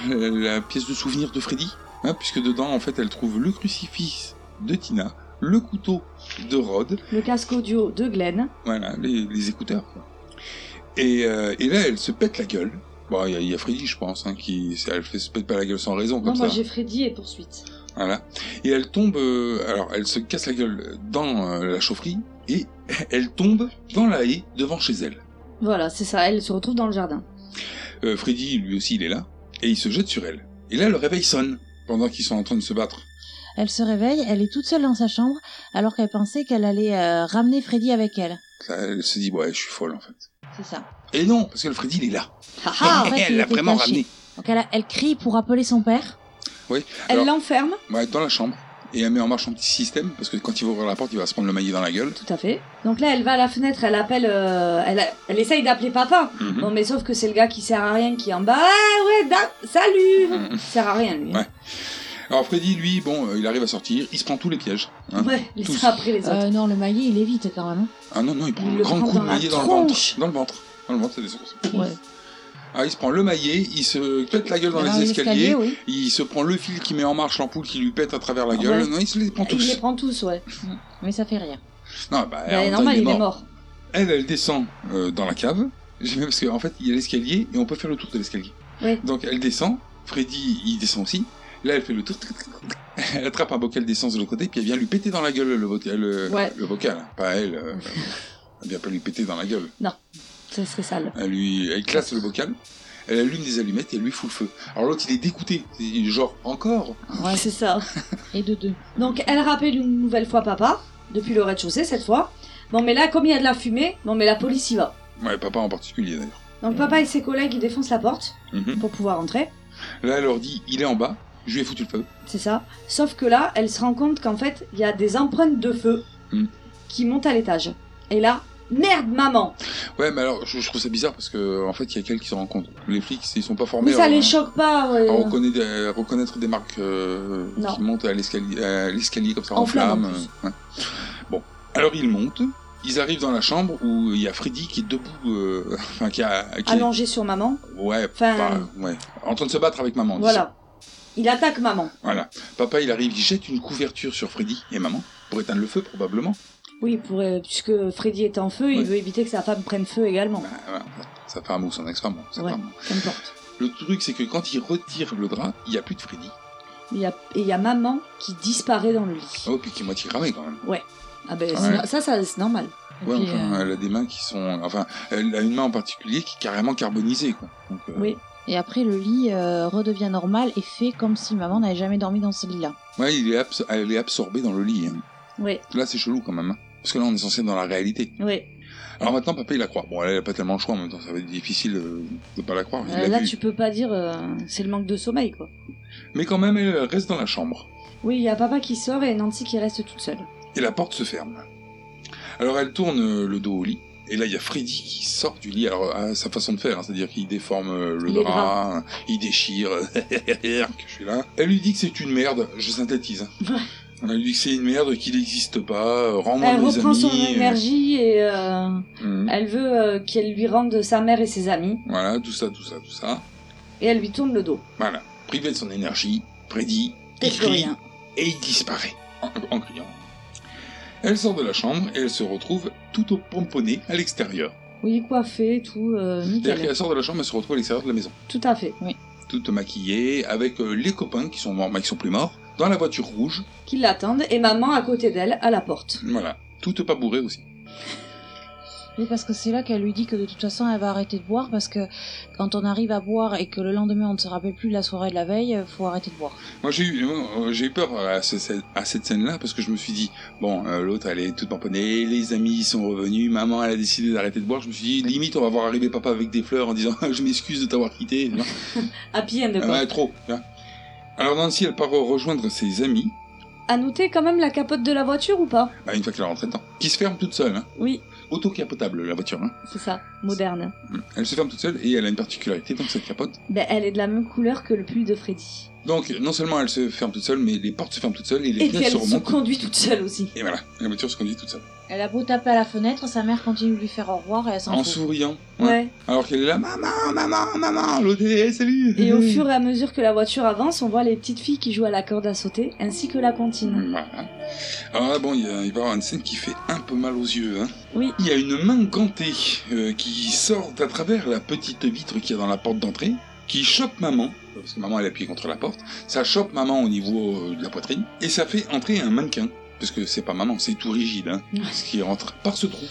la, la, la pièce de souvenir de Freddy. Hein, puisque dedans, en fait, elle trouve le crucifix de Tina, le couteau de Rod, Le casque audio de Glenn. voilà, les, les écouteurs. quoi. Et, euh, et là, elle se pète la gueule. Bon, il y, a- il y a Freddy, je pense, hein, qui elle se pète pas la gueule sans raison Non, comme moi ça. j'ai Freddy et poursuite. Voilà. Et elle tombe, euh, alors elle se casse la gueule dans euh, la chaufferie et <laughs> elle tombe dans la haie devant chez elle. Voilà, c'est ça, elle se retrouve dans le jardin. Freddy, lui aussi, il est là et il se jette sur elle. Et là, le réveil sonne pendant qu'ils sont en train de se battre. Elle se réveille, elle est toute seule dans sa chambre, alors qu'elle pensait qu'elle allait euh, ramener Freddy avec elle. Elle se dit, ouais, je suis folle en fait. C'est ça. Et non, parce que le Freddy, il est là. Ah, en <laughs> fait, elle l'a vraiment caché. ramené. Donc elle, a- elle crie pour appeler son père. Oui. Elle l'enferme, ouais, dans la chambre. Et elle met en marche un petit système, parce que quand il va ouvrir la porte, il va se prendre le maillet dans la gueule. tout à fait. Donc là, elle va à la fenêtre, elle appelle, euh, elle, a- elle essaye d'appeler papa. Mhm. Bon, mais sauf que c'est le gars qui sert à rien qui est en bas. Ah ouais, salut Mhm. Il sert à rien, lui. Ouais. Alors Freddy, lui, bon, euh, il arrive à sortir, il se prend tous les pièges. hein. Ouais, Tous. uns après les autres. Euh, non, le maillet, il évite quand même. hein. Ah non, non, il prend Il un le grand prend coup de dans la maillet dans le ventre. tronche. Dans le ventre. Dans le ventre, ça descend comme ça. Ouais. Ah, il se prend le maillet, il se pète la gueule dans, les escaliers, oui. il se prend le fil qui met en marche l'ampoule qui lui pète à travers la gueule. ouais. Non, il se les prend tous. Il les prend tous, ouais. Mais ça fait rien. Non, bah, en Bah, même temps, normal, il est mort. Elle, elle descend euh, dans la cave. Parce qu'en fait, il y a l'escalier et on peut faire le tour de l'escalier. Oui. Donc elle descend, Freddy, il descend aussi. Là, elle fait le tour. Elle attrape un bocal d'essence de l'autre côté, puis elle vient lui péter dans la gueule le, Ouais. le bocal. Pas elle. euh, elle vient pas lui péter dans la gueule. Ça serait sale. Elle lui, elle classe le bocal. Elle allume des allumettes et elle lui fout le feu. Alors l'autre, il est dégoûté. Il est genre, encore? Ouais, c'est ça. <laughs> Et de deux. Donc elle rappelle une nouvelle fois papa, depuis le rez-de-chaussée cette fois. Bon, mais là, comme il y a de la fumée, bon, mais la police y va. Ouais, papa en particulier d'ailleurs. Donc papa et ses collègues, ils défoncent la porte Mhm. pour pouvoir entrer. Là, elle leur dit, il est en bas, je lui ai foutu le feu. C'est ça. Sauf que là, elle se rend compte qu'en fait, il y a des empreintes de feu Hmm. qui montent à l'étage. Et là, merde, maman Ouais, mais alors, je, je trouve ça bizarre parce que, en fait, il y a quelqu'un qui s'en rend compte. Les flics, ils sont pas formés Mais ça à- les choque pas, ouais. à reconnaître, à reconnaître des marques euh, qui montent à l'escalier, comme ça En en, flamme, en euh, ouais. Bon, alors ils montent. Ils arrivent dans la chambre où il y a Freddy qui est debout, euh, <laughs> enfin qui a, qui est- Allongé sur maman. ouais, Enfin- enfin, ouais, en train de se battre avec maman. disons. Voilà. Il attaque maman. Voilà. Papa, il arrive, il jette une couverture sur Freddy et maman pour éteindre le feu probablement. Oui, pour, euh, puisque Freddy est en feu, il Ouais. veut éviter que sa femme prenne feu également. Bah, voilà. Sa femme ou son ex-femme, sa Ouais. Qu'importe. Le truc, c'est que quand il retire le drap, il n'y a plus de Freddy. Il y a- Et il y a maman qui disparaît dans le lit. Oh, puis qui est moitié cramé quand même. Ah ben, Ouais. ça, ça c'est normal. Ouais, puis, enfin, euh, elle a des mains qui sont. Enfin, elle a une main en particulier qui est carrément carbonisée, quoi. Donc, euh, Oui. Et après, le lit euh, redevient normal et fait comme si maman n'avait jamais dormi dans ce lit-là. Ouais, il est abs- elle est absorbée dans le lit. hein. Oui, Là, c'est chelou quand même. hein. Parce que là, on est censé être dans la réalité. oui. Alors maintenant, papa, il la croit. Bon, elle a pas tellement le choix en même temps. Ça va être difficile euh, de pas la croire. il Euh, l'a là, vu. tu peux pas dire euh, c'est le manque de sommeil, quoi. Mais quand même, elle reste dans la chambre. Oui, il y a papa qui sort et Nancy qui reste toute seule. Et la porte se ferme. Alors, elle tourne euh, le dos au lit. Et là, il y a Freddy qui sort du lit. Alors, à sa façon de faire, hein, c'est-à-dire qu'il déforme euh, le Les drap, il déchire. <laughs> que je suis là. Elle lui dit que c'est une merde. Je synthétise. hein. Elle lui dit que c'est une merde, qu'il n'existe pas. euh, Rends-moi Elle mes reprend amis. son euh, énergie et euh, mhm. elle veut euh, qu'elle lui rende sa mère et ses amis. Voilà, tout ça, tout ça, tout ça. Et elle lui tourne le dos. Voilà. Privé de son énergie, Freddy, il crie rien. et il disparaît en, en criant. Elle sort de la chambre et elle se retrouve tout au pomponné à l'extérieur. Oui, coiffée, tout, euh, C'est-à-dire qu'elle sort de la chambre et se retrouve à l'extérieur de la maison. Tout à fait. Toute maquillée, avec euh, les copains qui sont morts, mais qui sont plus morts, dans la voiture rouge. Qui l'attendent et maman à côté d'elle à la porte. Voilà. Toutes pas bourrées aussi. Oui, parce que c'est là qu'elle lui dit que de toute façon, elle va arrêter de boire parce que quand on arrive à boire et que le lendemain on ne se rappelle plus de la soirée de la veille, euh, faut arrêter de boire. Moi j'ai eu, euh, j'ai eu peur à, ce- à cette scène-là parce que je me suis dit bon euh, l'autre elle est toute pamponnée, les amis sont revenus, maman elle a décidé d'arrêter de boire. Je me suis dit limite on va voir arriver papa avec des fleurs en disant <laughs> je m'excuse de t'avoir quitté. <laughs> Happy end, Ah quoi. ouais, trop. vois. Alors Nancy elle part rejoindre ses amis À noter quand même la capote de la voiture ou pas? Bah, une fois qu'elle est rentrée dedans, qui se ferme toute seule. Hein. Oui, Auto-capotable la voiture. Hein. c'est ça, moderne. Elle se ferme toute seule et elle a une particularité donc cette capote. Ben, elle est de la même couleur que le pull de Freddy. Donc, non seulement elle se ferme toute seule, mais les portes se ferment toutes seules et les Et puis fenêtres elle se se remontent. conduit toute seule aussi. Et voilà, la voiture se conduit toute seule. Elle a beau taper à la fenêtre, sa mère continue de lui faire au revoir et elle s'en En fout. souriant. Ouais. Alors qu'elle est là, maman, maman, maman, l'autre est salut. Et au fur et à mesure que la voiture avance, on voit les petites filles qui jouent à la corde à sauter, ainsi que la comptine. Voilà. Alors là, bon, il, y a- il va y avoir une scène qui fait un peu mal aux yeux. Hein. Oui. Il y a une main gantée euh, qui sort à travers la petite vitre qu'il y a dans la porte d'entrée, qui chope maman, parce que maman elle est appuyée contre la porte, ça chope maman au niveau euh, de la poitrine, et ça fait entrer un mannequin. Parce que c'est pas maman, c'est tout rigide, hein, ce qui rentre par ce trou.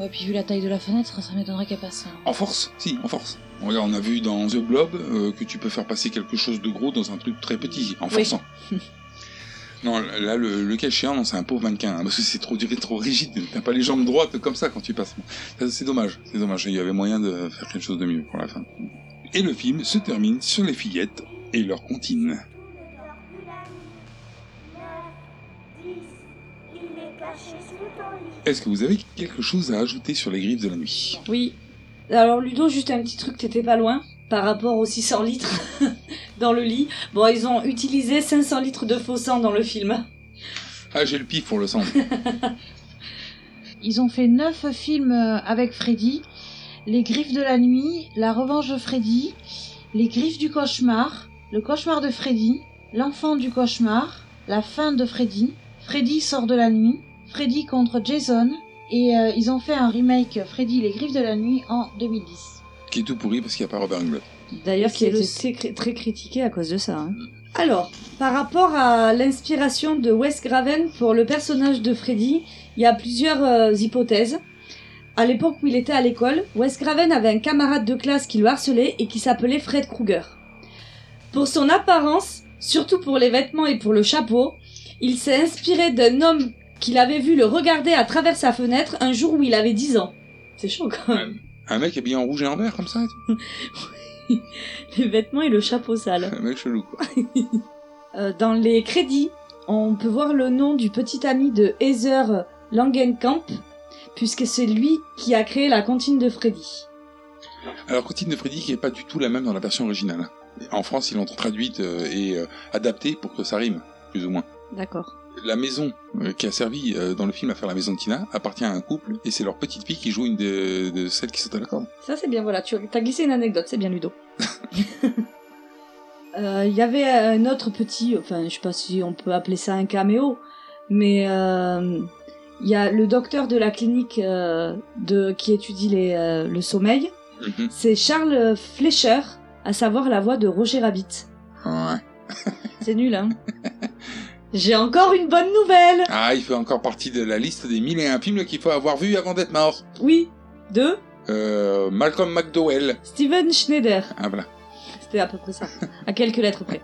Ouais, puis vu la taille de la fenêtre, ça m'étonnerait qu'elle passe. hein. En force, si, en force. Regarde, on a vu dans The Blob euh, que tu peux faire passer quelque chose de gros dans un truc très petit, en Oui. forçant. <laughs> non, là, le, le non, c'est un pauvre mannequin, hein, parce que c'est trop duré, trop rigide. T'as pas les jambes droites comme ça quand tu passes. Ça, C'est dommage, c'est dommage. Il y avait moyen de faire quelque chose de mieux pour la fin. Et le film se termine sur les fillettes et leur comptine. Est-ce que vous avez quelque chose à ajouter sur les griffes de la nuit? Oui. Alors Ludo, juste un petit truc, t'étais pas loin par rapport aux 600 litres <laughs> dans le lit. Bon, ils ont utilisé 500 litres de faux sang dans le film. Ah, j'ai le pif pour le sang. <laughs> Ils ont fait neuf films euh, avec Freddy. Les Griffes de la Nuit, La Revanche de Freddy, Les Griffes du Cauchemar, Le Cauchemar de Freddy, L'Enfant du Cauchemar, La Fin de Freddy, Freddy sort de la nuit, Freddy contre Jason, et euh, ils ont fait un remake Freddy Les Griffes de la Nuit en 2010. qui est tout pourri parce qu'il n'y a pas Robert Englund. D'ailleurs, qui a été C'était- très, très critiqué à cause de ça. hein. Alors, par rapport à l'inspiration de Wes Craven pour le personnage de Freddy, il y a plusieurs euh, hypothèses. À l'époque où il était à l'école, Wes Craven avait un camarade de classe qui le harcelait et qui s'appelait Fred Krueger. Pour son apparence, surtout pour les vêtements et pour le chapeau, il s'est inspiré d'un homme qu'il avait vu le regarder à travers sa fenêtre un jour où il avait 10 ans. C'est chaud quand même. Un mec habillé en rouge et en vert comme ça et tout <laughs> Les vêtements et le chapeau sale. Un mec chelou quoi. <laughs> Euh, dans les crédits, on peut voir le nom du petit ami de Heather Langenkamp, puisque c'est lui qui a créé la cantine de Freddy. Alors, Cantine de Freddy qui est pas du tout la même dans la version originale. En France, ils l'ont traduite euh, et euh, adaptée pour que ça rime, plus ou moins. D'accord. La maison euh, qui a servi euh, dans le film à faire la maison de Tina appartient à un couple et c'est leur petite fille qui joue une de, de celles qui sont à la corde. Ça c'est bien, voilà, tu as glissé une anecdote, c'est bien Ludo. <laughs> Euh, Il y avait un autre petit, enfin je sais pas si on peut appeler ça un caméo, mais euh, il y a le docteur de la clinique euh, de, qui étudie les, le sommeil, Mhm. c'est Charles Fleischer, à savoir la voix de Roger Rabbit. Ouais. C'est nul, hein <laughs> J'ai encore une bonne nouvelle Ah, il fait encore partie de la liste des mille et un films qu'il faut avoir vu avant d'être mort. Oui, de Euh, Malcolm McDowell. Steven Schneider. Ah voilà. C'était à peu près ça, à quelques lettres près.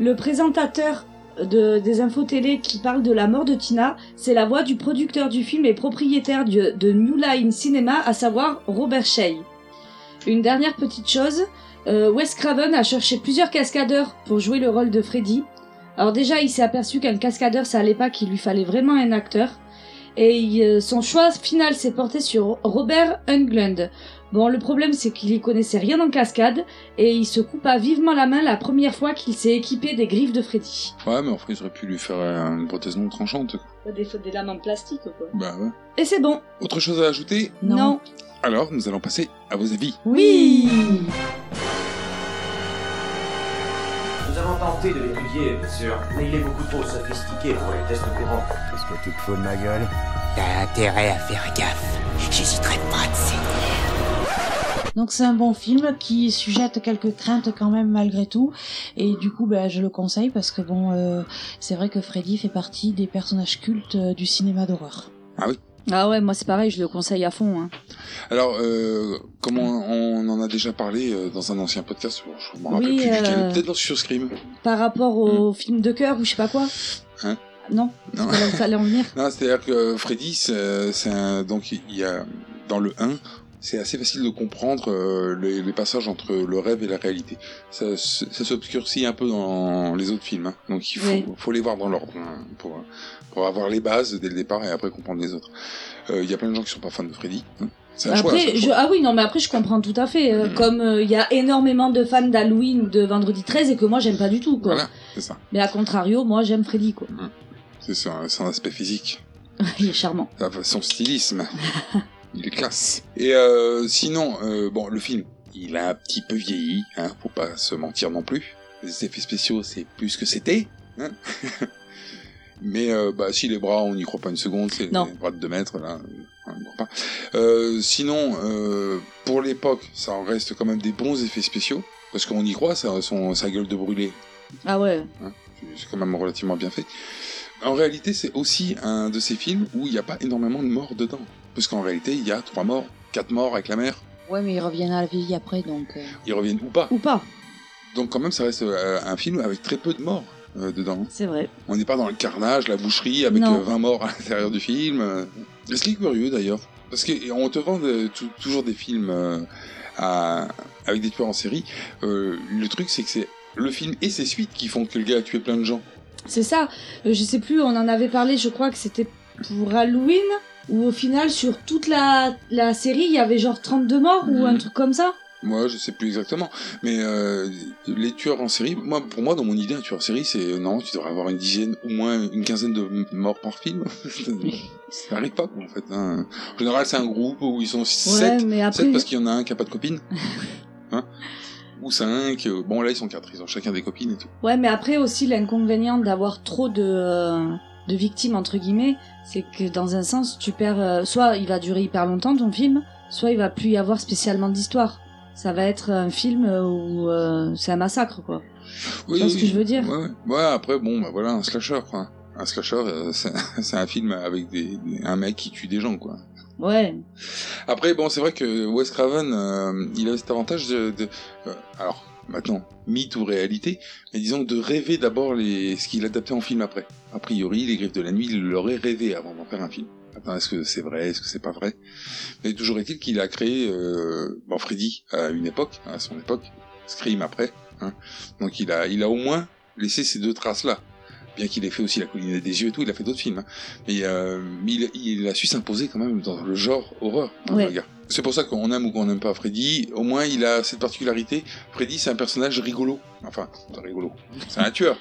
Le présentateur de, des infos télé qui parle de la mort de Tina, c'est la voix du producteur du film et propriétaire du- de New Line Cinema, à savoir Robert Shea. Une dernière petite chose, euh, Wes Craven a cherché plusieurs cascadeurs pour jouer le rôle de Freddy. Alors déjà, il s'est aperçu qu'un cascadeur, ça allait pas, qu'il lui fallait vraiment un acteur. Et il- euh, son choix final s'est porté sur Robert Englund. Bon, le problème, c'est qu'il y connaissait rien en cascade, et il se coupa vivement la main la première fois qu'il s'est équipé des griffes de Freddy. Ouais, mais enfin, ils auraient pu lui faire euh, une prothèse non tranchante. Des, des lames en plastique, quoi. Bah ouais. Et c'est bon. Autre chose à ajouter? Non. Alors, nous allons passer à vos avis. Oui Nous avons tenté de l'étudier, bien sûr, mais il est beaucoup trop sophistiqué pour les tests courants. Qu'est-ce que tu te fous de ma gueule T'as intérêt à faire gaffe. J'hésiterai pas de saigner. Donc c'est un bon film qui sujette quelques craintes quand même malgré tout et du coup ben, je le conseille parce que bon euh, c'est vrai que Freddy fait partie des personnages cultes euh, du cinéma d'horreur. Ah oui Ah ouais, moi c'est pareil, je le conseille à fond. Hein. Alors, euh, comme on, on en a déjà parlé euh, dans un ancien podcast, je me rappelle Oui, plus duquel, euh, peut-être dans sur Scream. Par rapport au film de cœur ou je sais pas quoi. Hein Non, Non. c'est pas là où fallait en venir. <laughs> Non, c'est-à-dire que Freddy, c'est un, donc il y a dans le 1, c'est assez facile de comprendre euh, les, les passages entre le rêve et la réalité. Ça, ça s'obscurcit un peu dans les autres films, hein. donc il faut, Oui. faut les voir dans l'ordre hein, pour pour avoir les bases dès le départ et après comprendre les autres. Euh, Il y a plein de gens qui sont pas fans de Freddy, hein. Choix, Après, un je, choix. ah oui, non, mais après, je comprends tout à fait. euh, Mhm. Comme euh, il y a énormément de fans d'Halloween de Vendredi 13 et que moi, j'aime pas du tout, quoi. Voilà, c'est ça. Mais à contrario, moi, j'aime Freddy, quoi. C'est son, son aspect physique. <laughs> il est charmant. Enfin, son stylisme. <laughs> il est classe. Et euh, sinon, euh, bon, le film, il a un petit peu vieilli, hein, faut pas se mentir non plus. Les effets spéciaux, c'est plus ce que c'était. Hein <laughs> Mais euh, bah si les bras, on n'y croit pas une seconde, c'est les bras de 2 mètres là, on n'y croit pas. Euh, sinon, euh, pour l'époque, ça en reste quand même des bons effets spéciaux, parce qu'on y croit, ça, son, sa gueule de brûlé, Ah ouais. Hein, c'est quand même relativement bien fait. En réalité, c'est aussi un de ces films où il n'y a pas énormément de morts dedans. Parce qu'en réalité, il y a trois morts, quatre morts avec la mère. Ouais, mais ils reviennent à la vie après, donc. euh, Ils reviennent ou pas. Ou pas. Donc quand même, ça reste euh, un film avec très peu de morts euh, dedans. C'est vrai. On n'est pas dans le carnage, la boucherie, avec Non. euh, 20 morts à l'intérieur du film. euh. Ce qui est curieux d'ailleurs. Parce qu'on te vend de- tou- toujours des films euh, à- avec des tueurs en série. Euh, le truc, c'est que c'est le film et ses suites qui font que le gars a tué plein de gens. C'est ça. Euh, je sais plus, on en avait parlé, je crois que c'était pour Halloween, où au final, sur toute la, la série, il y avait genre 32 morts ou Mhm. un truc comme ça. Moi, je sais plus exactement, mais euh, les tueurs en série, moi, pour moi, dans mon idée, un tueur en série, c'est euh, non, tu devrais avoir une dizaine, au moins une quinzaine de morts par film. <laughs> ça n'arrive pas, quoi, en fait. hein. En général, c'est un groupe où ils sont 7, mais après- parce qu'il y en a un qui a pas de copine, <laughs> hein, ou 5, bon là ils sont 4, ils ont chacun des copines et tout. Ouais, mais après aussi, l'inconvénient d'avoir trop de, euh, de victimes, entre guillemets, c'est que dans un sens, tu perds. euh, soit il va durer hyper longtemps ton film, soit il va plus y avoir spécialement d'histoire. Ça va être un film où euh, c'est un massacre, quoi. Oui, Tu vois ce oui, que je veux dire ouais, ouais. Ouais, après, bon, bah voilà, un slasher, quoi. Un slasher, euh, <laughs> c'est c'est un film avec des, des- un mec qui tue des gens, quoi. Ouais. Après, bon, c'est vrai que Wes Craven, euh, il avait cet avantage de, de- euh, alors maintenant, mythe ou réalité, mais disons de rêver d'abord les, ce qu'il adaptait en film après. A priori, Les Griffes de la Nuit, il l'aurait rêvé avant d'en faire un film. Attends, est-ce que c'est vrai, est-ce que c'est pas vrai? Mais toujours est-il qu'il a créé, euh, bon, Freddy à une époque, à son époque, Scream après, hein. donc il a, il a au moins laissé ces deux traces-là. Bien qu'il ait fait aussi La colline des yeux et tout, il a fait d'autres films. hein. Mais, euh, il, il a su s'imposer quand même dans le genre horreur, hein, Ouais. le gars. C'est pour ça qu'on aime ou qu'on n'aime pas Freddy, au moins il a cette particularité. Freddy, c'est un personnage rigolo. Enfin, rigolo. C'est un tueur.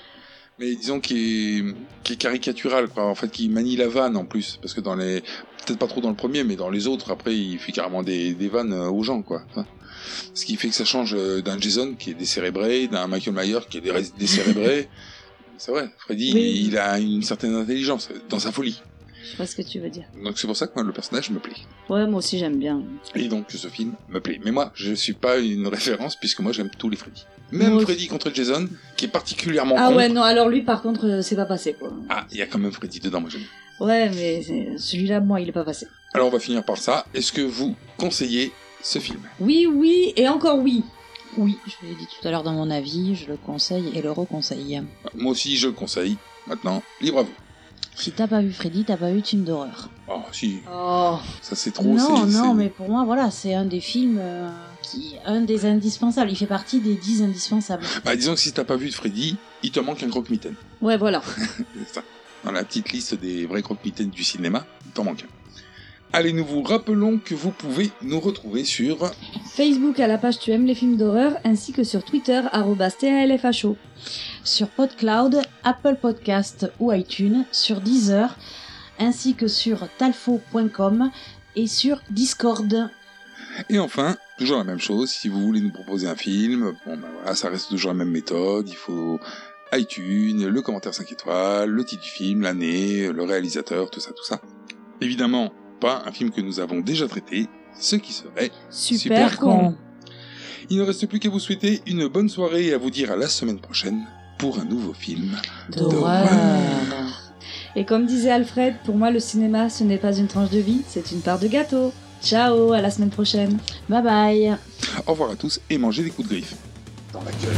Mais disons qui est, qui est caricatural, quoi. En fait, qui manie la vanne en plus. Parce que dans les. Peut-être pas trop dans le premier, mais dans les autres, après, il fait carrément des, des vannes euh, aux gens, quoi. Ce qui fait que ça change euh, d'un Jason qui est décérébré, d'un Michael Myers qui est dé- décérébré. <laughs> C'est vrai, Freddy, Oui. il a une certaine intelligence dans sa folie. Je vois ce que tu veux dire. Donc c'est pour ça que moi, le personnage me plaît. Ouais, moi aussi j'aime bien. Et donc ce film me plaît. Mais moi, je suis pas une référence puisque moi j'aime tous les Freddy. Même Moi aussi. Freddy contre Jason, qui est particulièrement Ah ouais, non, alors lui par contre, euh, c'est pas passé, quoi. Ah, il y a quand même Freddy dedans, moi j'aime. Ouais, mais celui-là, moi, il est pas passé. Alors on va finir par ça. Est-ce que vous conseillez ce film? Oui, oui, et encore oui. Oui, je l'ai dit tout à l'heure dans mon avis, je le conseille et le reconseille. Moi aussi, je le conseille. Maintenant, libre à vous. Si t'as pas vu Freddy, t'as pas vu film d'horreur. Oh, si, Oh. ça c'est trop. Non, non, mais pour moi, voilà, c'est un des films euh, qui, un des indispensables. Il fait partie des 10 indispensables. Bah, disons que si t'as pas vu Freddy, il te manque un croque-mitaine. Ouais, voilà. <laughs> Dans la petite liste des vrais croque-mitaines du cinéma, il t'en manque un. Allez, nous vous rappelons que vous pouvez nous retrouver sur Facebook à la page Tu aimes les films d'horreur, ainsi que sur Twitter, arrobas TALFHO. Sur PodCloud, Apple Podcast ou iTunes, sur Deezer, ainsi que sur talfo.com et sur Discord. Et enfin, toujours la même chose, si vous voulez nous proposer un film, bon ben voilà, ça reste toujours la même méthode, il faut iTunes, le commentaire 5 étoiles, le titre du film, l'année, le réalisateur, tout ça, tout ça. Évidemment, pas un film que nous avons déjà traité, ce qui serait Super con. Il ne reste plus qu'à vous souhaiter une bonne soirée et à vous dire à la semaine prochaine pour un nouveau film Et comme disait Alfred, pour moi, le cinéma, ce n'est pas une tranche de vie, c'est une part de gâteau. Ciao, à la semaine prochaine. Bye bye. Au revoir à tous et mangez des coups de griffe. Dans la gueule.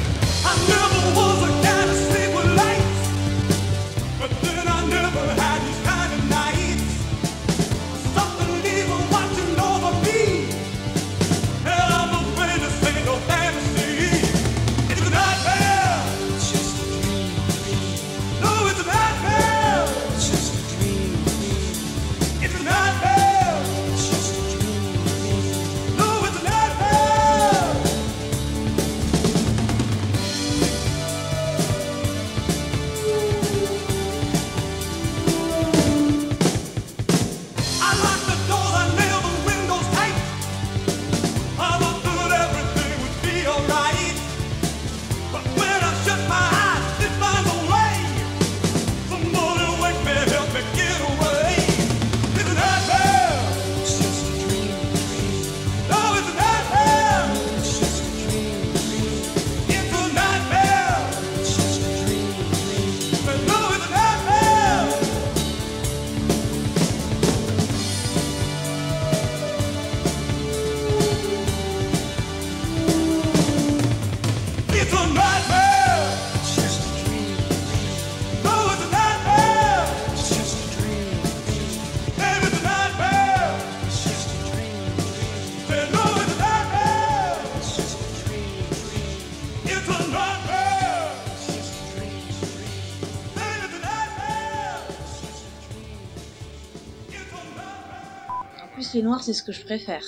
Les noirs, c'est ce que je préfère.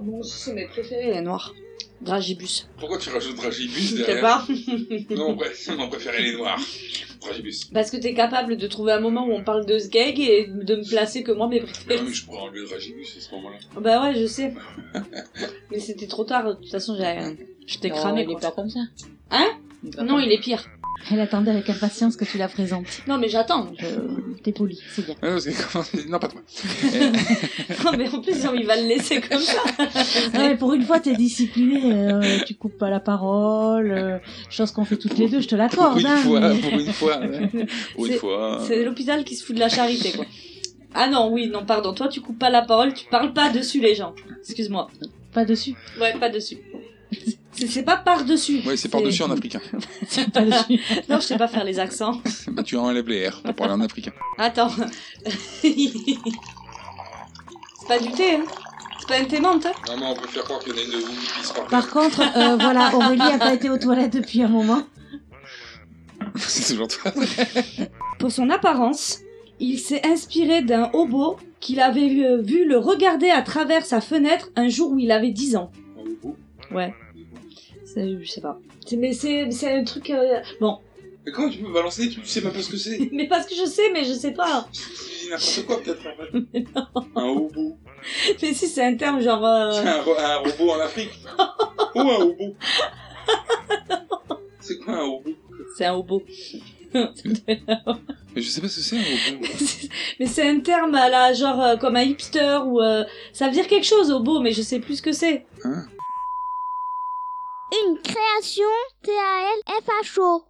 Moi aussi, c'est mes préférés, les noirs. Dragibus. Pourquoi tu rajoutes Dragibus Je sais derrière pas. <laughs> Non, bref, on préférait les noirs. Dragibus. Parce que t'es capable de trouver un moment où on parle de ce gag et de me placer que moi mes préférés. Non, mais je pourrais enlever Dragibus à ce moment-là. Bah ouais, je sais. <laughs> Mais c'était trop tard, de toute façon, j'ai... je t'ai cramé. il est pas comme ça. Hein? Non, il est pire. Elle attendait avec impatience que tu la présentes. Non, mais j'attends. T'es poli, c'est bien. Ouais, parce que comment- Non, pas toi. <laughs> Non, mais en plus, il va le laisser comme ça. <laughs> Ah ouais, pour une fois, t'es discipliné. euh, tu coupes pas la parole. euh, chose qu'on fait toutes les deux, je te Pour l'accorde. une hein, mais- pour une fois. ouais. Pour une C'est- fois. C'est l'hôpital qui se fout de la charité, quoi. Ah non, oui, non, pardon. Toi, tu coupes pas la parole, tu parles pas dessus les gens. Excuse-moi. Pas dessus. Ouais, pas dessus. C'est pas par-dessus. Ouais, c'est par-dessus en africain. <laughs> Pas. Non, je sais pas faire les accents. <laughs> bah, tu enlèves les R pour parler en africain. Attends. c'est pas du thé, hein. C'est pas un thé menthe, hein. Non, mais on préfère croire qu'il y en a une de vous qui pisse par Par contre, euh, voilà, Aurélie a pas été aux toilettes depuis un moment. <laughs> C'est toujours toi. Pour son apparence, il s'est inspiré d'un hobo qu'il avait vu, vu le regarder à travers sa fenêtre un jour où il avait 10 ans. Ouais. Je sais pas. Mais c'est un truc... euh, Bon. Mais comment tu peux balancer Tu sais pas ce que c'est. <laughs> Mais parce que je sais, mais je sais pas. Tu dis n'importe quoi peut-être en fait. <laughs> Un hobo. Mais si, c'est un terme genre... euh, C'est un, ro- un robot en Afrique. <laughs> Ou un hobo. C'est quoi un hobo C'est un hobo. Mais je sais pas ce que c'est un hobo. mais c'est un terme à la genre euh, comme un hipster ou... ça veut dire quelque chose, hobo, mais je sais plus ce que c'est. Une création T-A-L-F-H-O.